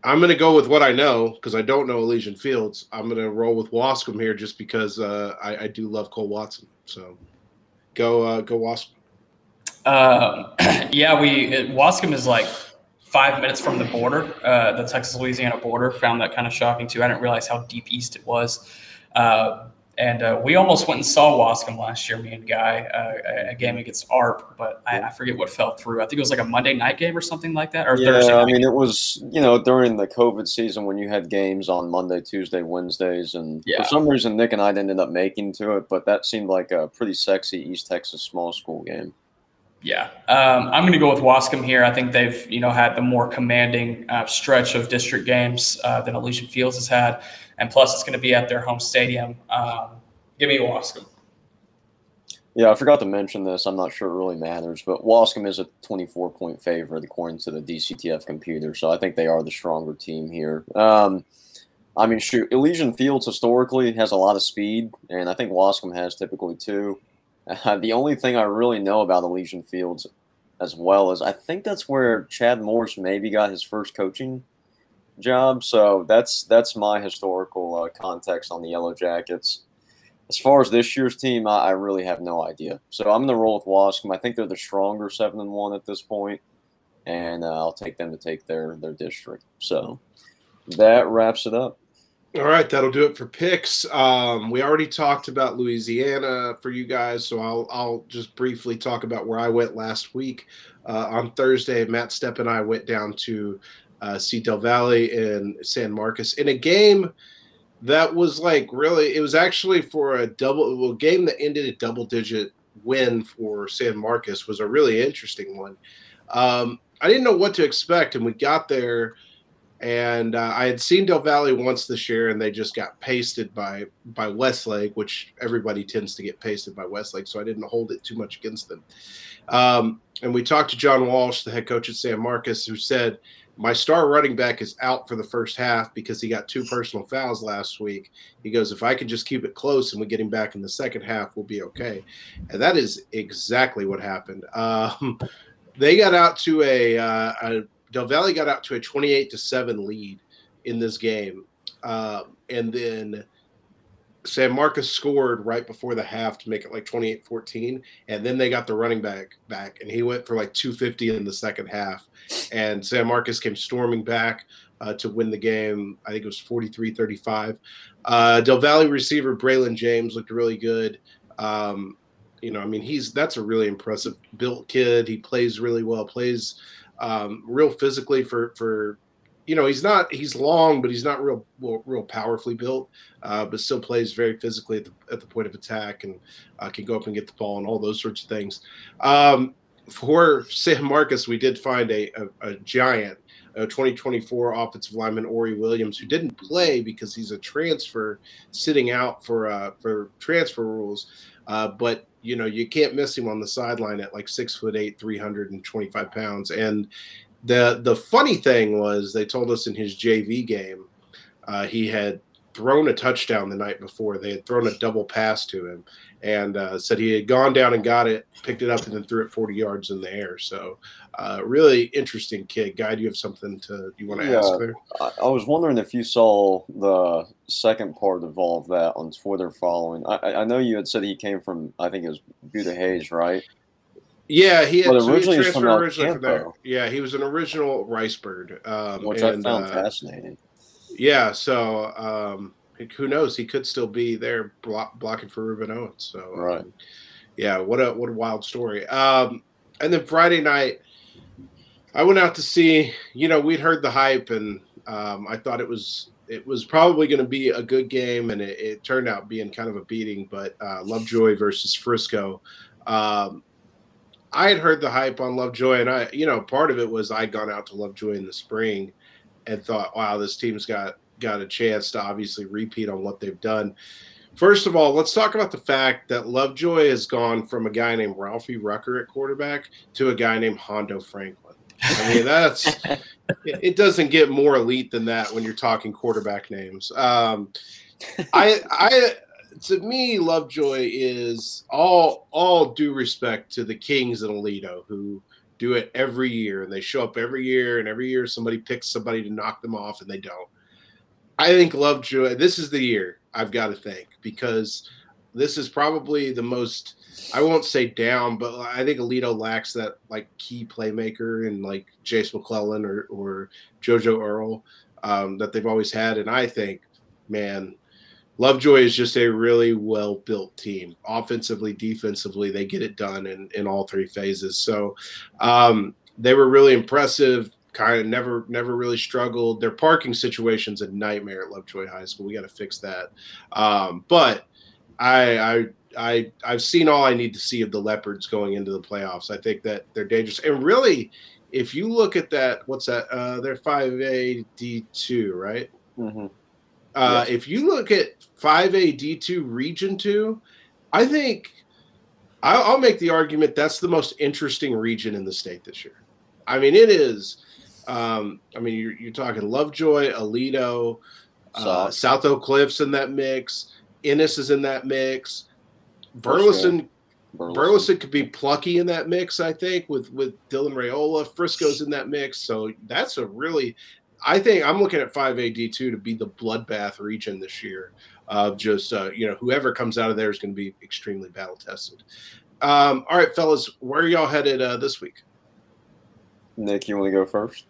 I'm going to go with what I know because I don't know Elysian Fields. I'm going to roll with Waskom here just because uh, I, I, do love Cole Watson. So go uh, go Waskom. Uh, yeah, we Waskom is like five minutes from the border, uh, the Texas Louisiana border. Found that kind of shocking too. I didn't realize how deep east it was. Uh, and uh, we almost went and saw Waskom last year, me and Guy, uh, a game against Arp, but I, I, forget what fell through. I think it was like a Monday night game or something like that, or yeah, Thursday. I mean, it was you know during the COVID season when you had games on Monday, Tuesday, Wednesdays, and yeah. for some reason Nick and I ended up making to it, but that seemed like a pretty sexy East Texas small school game. Yeah, um, I'm going to go with Waskom here. I think they've you know had the more commanding uh, stretch of district games uh, than Elysian Fields has had, and plus it's going to be at their home stadium. Um, give me Waskom. Yeah, I forgot to mention this. I'm not sure it really matters, but Waskom is a 24 point favorite according to the DCTF computer, so I think they are the stronger team here. Um, I mean, shoot, Elysian Fields historically has a lot of speed, and I think Waskom has typically too. Uh, the only thing I really know about Elysian Fields as well is I think that's where Chad Morris maybe got his first coaching job. So that's that's my historical uh, context on the Yellow Jackets. As far as this year's team, I, I really have no idea. So I'm going to roll with Waskom. I think they're the stronger seven and one at this point, and uh, I'll take them to take their their district. So that wraps it up. All right, that'll do it for picks. Um, we already talked about Louisiana for you guys, so I'll I'll just briefly talk about where I went last week. Uh, on Thursday, Matt Stepp and I went down to uh, see Del Valle in San Marcos in a game that was like really. It was actually for a double a game that ended a double digit win for San Marcos was a really interesting one. Um, I didn't know what to expect, and we got there and uh, I had seen Del Valle once this year, and they just got pasted by by Westlake, which everybody tends to get pasted by Westlake, so I didn't hold it too much against them. Um, and we talked to John Walsh, the head coach at San Marcos, who said my star running back is out for the first half because he got two personal fouls last week. He goes, if I can just keep it close and we get him back in the second half, we'll be okay. And that is exactly what happened. Um, they got out to a, uh, a Del Valle got out to a 28 to 7 lead in this game. Uh, and then San Marcos scored right before the half to make it like 28 14. And then they got the running back back, and he went for like 250 in the second half. And San Marcos came storming back uh, to win the game. I think it was 43 35. Uh, Del Valle receiver Braylon James looked really good. Um, you know, I mean, he's that's a really impressive built kid. He plays really well, plays um, real physically for for you know he's not he's long but he's not real real, powerfully built uh, but still plays very physically at the, at the point of attack and uh, can go up and get the ball and all those sorts of things um, for san marcos we did find a, a, a giant a 2024 offensive lineman Ori Williams, who didn't play because he's a transfer, sitting out for uh, for transfer rules. Uh, but you know you can't miss him on the sideline at like six foot eight, 325 pounds. And the the funny thing was they told us in his JV game, uh, he had thrown a touchdown the night before. They had thrown a double pass to him, and uh, said he had gone down and got it, picked it up, and then threw it 40 yards in the air. So, uh, really interesting kid. Guy, do you have something to you want to Yeah. ask there? I, I was wondering if you saw the second part of all of that on Twitter following. I, I- I know you had said he came from, I think it was Buda Hays, right? Yeah, he had Well, so he originally from transferred originally from there. Yeah, he was an original rice bird, um, Which and, I found uh, fascinating. Yeah, so um, who knows? He could still be there block, blocking for Rueben Owens. So Right. um, yeah, what a what a wild story. Um, and then Friday night, I went out to see. You know, we'd heard the hype, and um, I thought it was it was probably going to be a good game, and it, it turned out being kind of a beating. But uh, Lovejoy versus Frisco. Um, I had heard the hype on Lovejoy, and I, you know, part of it was I'd gone out to Lovejoy in the spring and thought, wow, this team's got got a chance to obviously repeat on what they've done. First of all, let's talk about the fact that Lovejoy has gone from a guy named Ralphie Rucker at quarterback to a guy named Hondo Franklin. I mean, that's it it doesn't get more elite than that when you're talking quarterback names. Um, I, I, to me, Lovejoy is all all due respect to the Kings and Aledo who do it every year and they show up every year and every year somebody picks somebody to knock them off and they don't. I think Lovejoy. This is the year I've got to think because this is probably the most. I won't say down, but I think Aledo lacks that like key playmaker and like Jase McClellan or or JoJo Earle um, that they've always had, and I think, man, Lovejoy is just a really well built team. Offensively, defensively, they get it done in, in all three phases. So um, they were really impressive. Kind of never never really struggled. Their parking situation's a nightmare at Lovejoy High School. We got to fix that. Um, but I I I I've seen all I need to see of the Leopards going into the playoffs. I think that they're dangerous. And really, if you look at that, what's that? Uh, they're five A D two, right? hmm Uh, Yes. If you look at 5A D2 Region 2, I think I'll, I'll make the argument that's the most interesting region in the state this year. I mean, it is. Um, I mean, you're, you're talking Lovejoy, Aledo, uh, South. Oak Cliffs in that mix. Ennis is in that mix. Burleson Burleson. Burleson could be plucky in that mix, I think, with with Dylan Raiola. Frisco's in that mix, so that's a really. I think I'm looking at 5AD2 to be the bloodbath region this year. Of just uh, you know whoever comes out of there is going to be extremely battle tested. Um, all right, fellas, where are y'all headed uh, this week? Nick, you want to go first?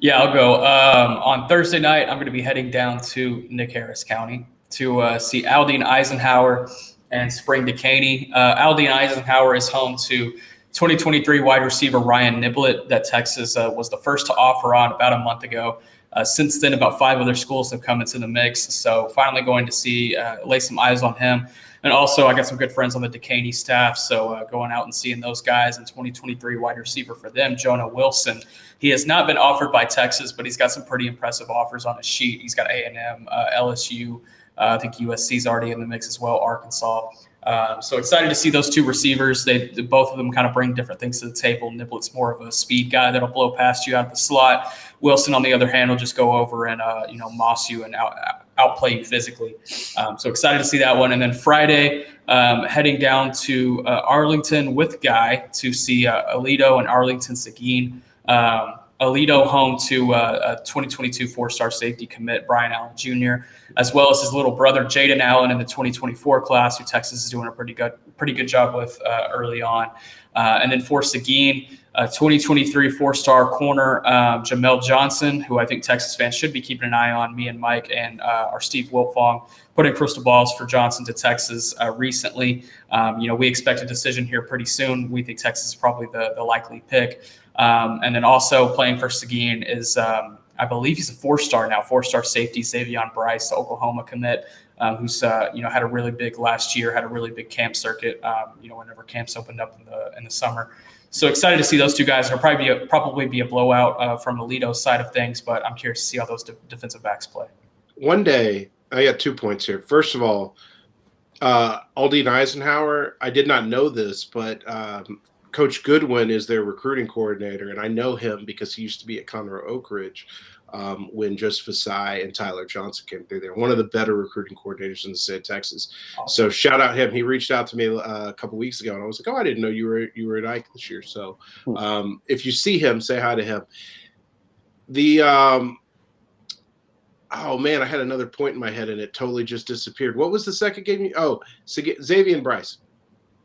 Yeah, I'll go. Um, on Thursday night, I'm going to be heading down to Nick Harris County to uh, see Aldine Eisenhower and Spring Dekaney. Uh, Aldine Eisenhower is home to 2023 wide receiver Ryan Niblett that Texas uh, was the first to offer on about a month ago. Uh, since then, about five other schools have come into the mix. So finally going to see, uh, lay some eyes on him. And also, I got some good friends on the Dekaney staff. So uh, going out and seeing those guys in 2023 wide receiver for them, Jonah Wilson. He has not been offered by Texas, but he's got some pretty impressive offers on his sheet. He's got A&M, uh, LSU. Uh, I think USC's already in the mix as well, Arkansas. Um, so excited to see those two receivers. They both of them kind of bring different things to the table. Niblett's more of a speed guy that'll blow past you out of the slot. Wilson, on the other hand, will just go over and uh, you know moss you and out, outplay you physically. Um, so excited to see that one. And then Friday, um, heading down to uh, Arlington with Guy to see uh, Aledo and Arlington Seguin. Um, Aledo home to uh, a 2022 four-star safety commit Bryan Allen Jr., as well as his little brother Jaden Allen in the 2024 class, who Texas is doing a pretty good pretty good job with uh, early on. Uh, and then for Seguin, uh, 2023 four-star corner um, Jamel Johnson, who I think Texas fans should be keeping an eye on. Me and Mike and uh, our Steve Wiltfong putting crystal balls for Johnson to Texas uh, recently. Um, you know, we expect a decision here pretty soon. We think Texas is probably the, the likely pick. Um, and then also playing for Seguin is, um, I believe he's a four-star now, four-star safety, Savion Bryce, the Oklahoma commit, um, who's uh, you know had a really big last year, had a really big camp circuit. Um, you know, whenever camps opened up in the in the summer. So excited to see those two guys. It'll probably be a, probably be a blowout uh, from Aledo's side of things, but I'm curious to see how those de- defensive backs play. One day, I got two points here. First of all, uh, Aldine Eisenhower, I did not know this, but um, Coach Goodwin is their recruiting coordinator, and I know him because he used to be at Conroe Oak Ridge. um, when Joseph Ossai and Tyler Johnson came through there. One of the better recruiting coordinators in the state of Texas. So shout out him. He reached out to me uh, a couple weeks ago, and I was like, "Oh, I didn't know you were you were at Ike this year." So Hmm. um, if you see him, say hi to him. The um, oh man, I had another point in my head and it totally just disappeared. What was the second game? You, oh, Xavier and Bryce.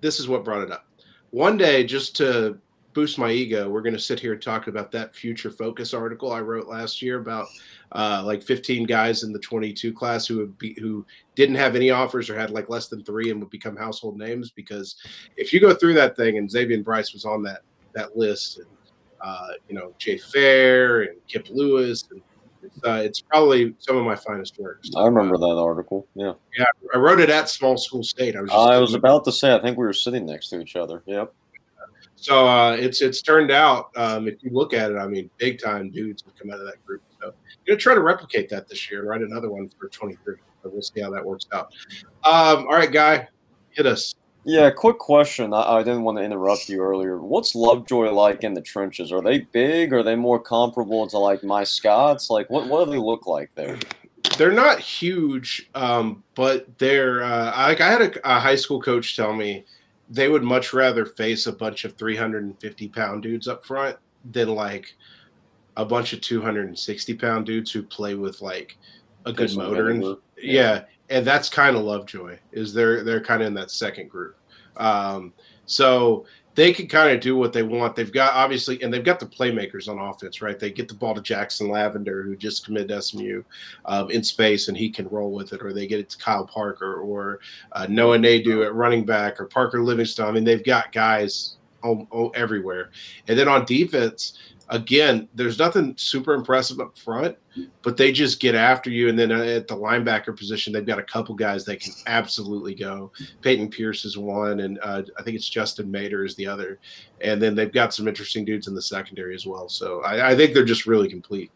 This is what brought it up. One day, just to boost my ego, we're going to sit here and talk about that future focus article I wrote last year about uh, like 15 guys in the 22 class who would be who didn't have any offers or had like less than three and would become household names. Because if you go through that thing, and Xavier Bryce was on that that list, and uh, you know Jay Fair and Kip Lewis, and it's, uh, it's probably some of my finest works. I remember that article. Yeah. Yeah, I wrote it at Small School State. I was. Just I was about to say, I think we were sitting next to each other. Yep. So uh, it's it's turned out. Um, if you look at it, I mean, big time dudes have come out of that group. So I'm gonna try to replicate that this year and write another one for 23. So we'll see how that works out. Um, all right, guy, hit us. Yeah, quick question. I, I didn't want to interrupt you earlier. What's Lovejoy like in the trenches? Are they big? Are they more comparable to like my Scots? Like, what what do they look like there? They're not huge, um, but they're uh, like I had a, a high school coach tell me they would much rather face a bunch of 350 pound dudes up front than like a bunch of 260 pound dudes who play with like a good motor and vinegar. yeah. And that's kind of Lovejoy is they're they're kind of in that second group. Um, so they can kind of do what they want. They've got obviously, and they've got the playmakers on offense, right? They get the ball to Jackson Lavender, who just committed SMU um, in space, and he can roll with it, or they get it to Kyle Parker or uh, Noah Nadu at running back, or Parker Livingston. I mean, they've got guys oh, oh, everywhere. And then on defense, again, there's nothing super impressive up front, but they just get after you. And then uh, at the linebacker position, they've got a couple guys that can absolutely go. Peyton Pierce is one, and uh, I think it's Justin Mater is the other. And then they've got some interesting dudes in the secondary as well. So I, I think they're just really complete.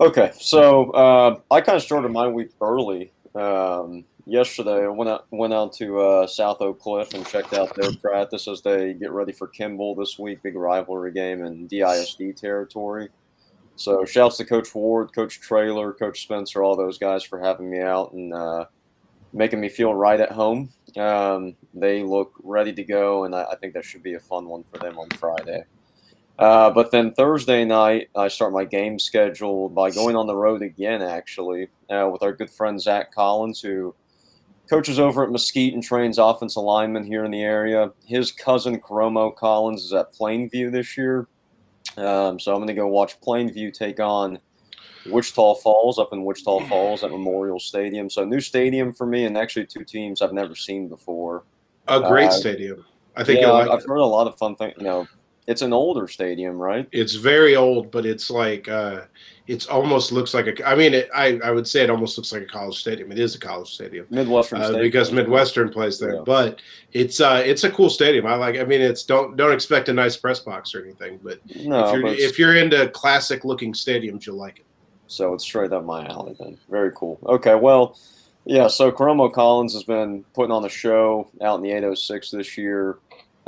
Okay, so uh, I kind of started my week early. Um, yesterday, I went out went out to uh, South Oak Cliff and checked out their practice as they get ready for Kimball this week, big rivalry game in DISD territory. So, shouts to Coach Ward, Coach Trailer, Coach Spencer, all those guys for having me out and uh, making me feel right at home. Um, they look ready to go, and I, I think that should be a fun one for them on Friday. Uh, but then Thursday night, I start my game schedule by going on the road again, actually, uh, with our good friend Zach Collins, who coaches over at Mesquite and trains offensive linemen here in the area. His cousin, Coromo Collins, is at Plainview this year. Um, so I'm going to go watch Plainview take on Wichita Falls up in Wichita Falls at Memorial Stadium. So, new stadium for me, and actually two teams I've never seen before. A great Uh, stadium. I think yeah, I've like I've it. heard a lot of fun things. You know, it's an older stadium, right? It's very old, but it's like uh, it's almost looks like a. I mean, it, I I would say it almost looks like a college stadium. It is a college stadium. Midwestern uh, because. Midwestern plays there. Yeah. But it's uh it's a cool stadium. I like. I mean, it's don't don't expect a nice press box or anything, but No, if you're but if you're into classic looking stadiums, you'll like it. so it's straight up my alley then. Very cool. Okay, well, yeah. So Coromo Collins has been putting on a show out in the 806 this year.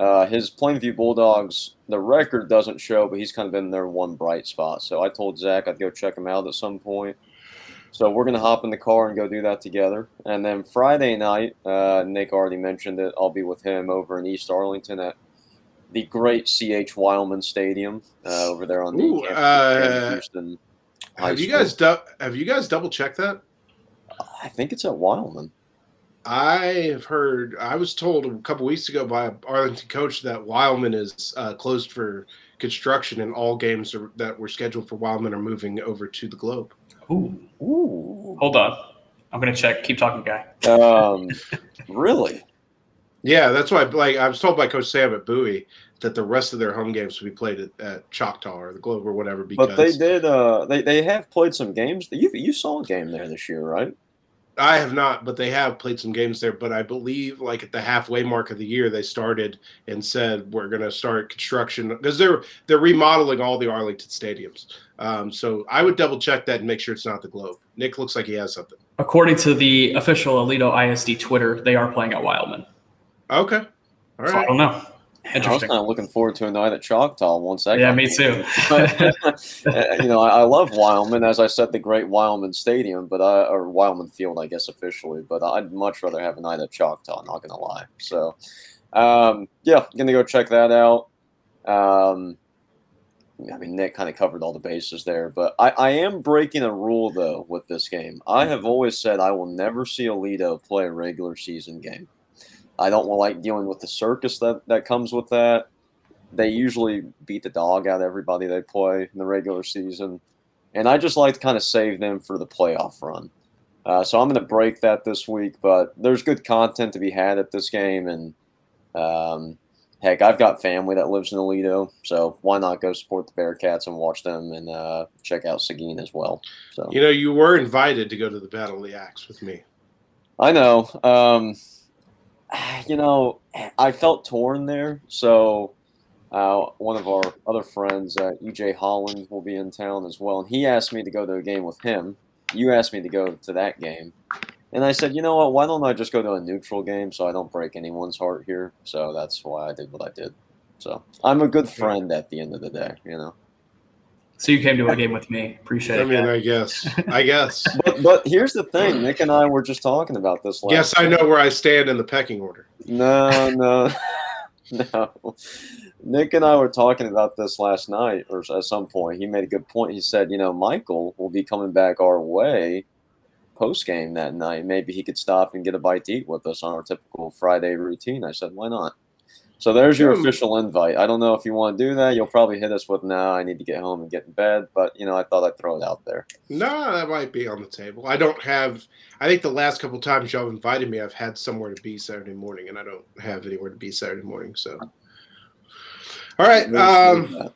Uh, his Plainview Bulldogs, the record doesn't show, but he's kind of been their one bright spot. So I told Zach I'd go check him out at some point. So we're gonna hop in the car and go do that together. And then Friday night, uh, Nick already mentioned it. I'll be with him over in East Arlington at the great CH Wilemon Stadium uh, over there on the Ooh, campus uh, Houston. High Have you school. guys du- have you guys double checked that? I think it's at Wilemon. I have heard. I was told a couple weeks ago by a Arlington coach that Wilemon is uh, closed for construction, and all games are, that were scheduled for Wilemon are moving over to the Globe. Ooh, Ooh. hold on. I'm gonna check. Keep talking, guy. Um, really? Yeah, that's why. Like I was told by Coach Sam at Bowie that the rest of their home games will be played at, at Choctaw or the Globe or whatever. Because But they did. Uh, they they have played some games. You you saw a game there this year, right? I have not, but they have played some games there. But I believe, like at the halfway mark of the year, they started and said we're going to start construction because they're they're remodeling all the Arlington stadiums. Um, so I would double check that and make sure it's not the Globe. Nick looks like he has something. According to the official Aledo ISD Twitter, they are playing at Wilemon. Okay, all right. So I don't know. I was kind of looking forward to a night at Choctaw once that. Yeah, me too. uh, you know, I, I, love Wilemon, as I said, the great Wilemon Stadium, but I or Wilemon Field, I guess officially. But I'd much rather have a night at Choctaw. Not gonna lie. So, um, yeah, gonna go check that out. Um, I mean, Nick kind of covered all the bases there, but I, I am breaking a rule though with this game. I have always said I will never see Aledo play a regular season game. I don't like dealing with the circus that, that comes with that. They usually beat the dog out of everybody they play in the regular season. And I just like to kind of save them for the playoff run. Uh, so I'm going to break that this week, but there's good content to be had at this game. And um, heck, I've got family that lives in Aledo, so why not go support the Bearcats and watch them and uh, check out Seguin as well. So you know, you were invited to go to the Battle of the Axe with me. I know. Um, you know, I felt torn there. So uh, one of our other friends, uh, EJ Holland, will be in town as well, and he asked me to go to a game with him. You asked me to go to that game. And I said, you know what? Why don't I just go to a neutral game so I don't break anyone's heart here? So that's why I did what I did. So I'm a good friend at the end of the day, you know. So you came to a game with me. Appreciate it. I mean, I guess. I guess. but, but, here's the thing: Nick and I were just talking about this. Last yes, I know where I stand in the pecking order. No, no, no. Nick and I were talking about this last night, or at some point. He made a good point. He said, "You know, Michael will be coming back our way post game that night. Maybe he could stop and get a bite to eat with us on our typical Friday routine." I said, "Why not?" So there's your official invite. I don't know if you want to do that. You'll probably hit us with now. I need to get home and get in bed. But you know, I thought I'd throw it out there. No, that might be on the table. I don't have. I think the last couple times y'all invited me, I've had somewhere to be Saturday morning, and I don't have anywhere to be Saturday morning. So, all right. Um,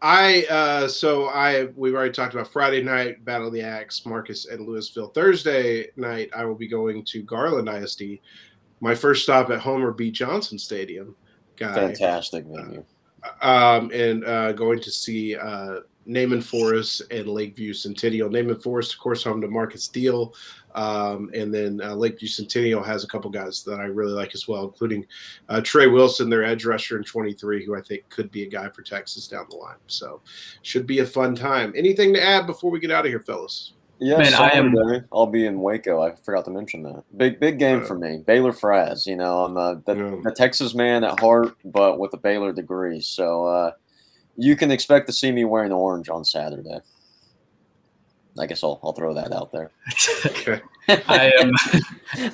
I uh, so I we've already talked about Friday night Battle of the Axe, Marcus and Louisville. Thursday night, I will be going to Garland ISD my first stop at Homer B. Johnson Stadium. Guy, Fantastic venue. Uh, um, and uh, going to see uh, Naaman Forest and Lakeview Centennial. Naaman Forest, of course, home to Marcus Steele. Um, and then uh, Lakeview Centennial has a couple guys that I really like as well, including uh, Trey Wilson, their edge rusher in 23, who I think could be a guy for Texas down the line. So should be a fun time. Anything to add before we get out of here, fellas? Yeah, Man, I am. I'll be in Waco. I forgot to mention that. Big, big game for me. Baylor Fraz. You know, I'm a, the, yeah. a Texas man at heart, but with a Baylor degree. So uh, you can expect to see me wearing orange on Saturday. I guess I'll, I'll throw that out there. I am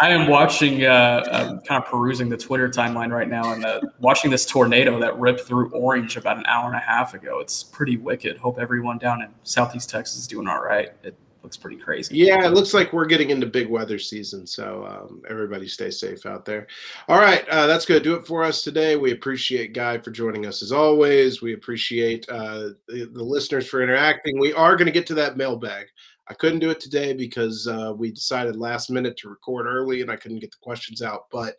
I am watching, uh, kind of perusing the Twitter timeline right now, and uh, watching this tornado that ripped through Orange about an hour and a half ago. It's pretty wicked. Hope everyone down in Southeast Texas is doing all right. It looks pretty crazy. Yeah, it looks like we're getting into big weather season, so um, everybody stay safe out there. All right, uh, that's going to do it for us today. We appreciate Guy for joining us as always. We appreciate uh, the, the listeners for interacting. We are going to get to that mailbag. I couldn't do it today because uh, we decided last minute to record early and I couldn't get the questions out, but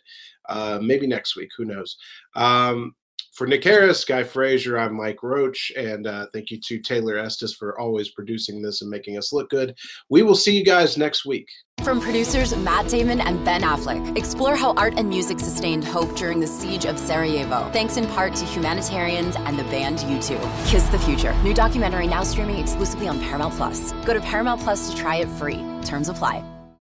uh, maybe next week. Who knows? Um, for Nick Harris, Guy Frazier, I'm Mike Roach, and uh, thank you to Taylor Estes for always producing this and making us look good. We will see you guys next week. From producers Matt Damon and Ben Affleck, explore how art and music sustained hope during the siege of Sarajevo, thanks in part to humanitarians and the band U2. Kiss the Future, new documentary now streaming exclusively on Paramount Plus. Go to Paramount Plus to try it free. Terms apply.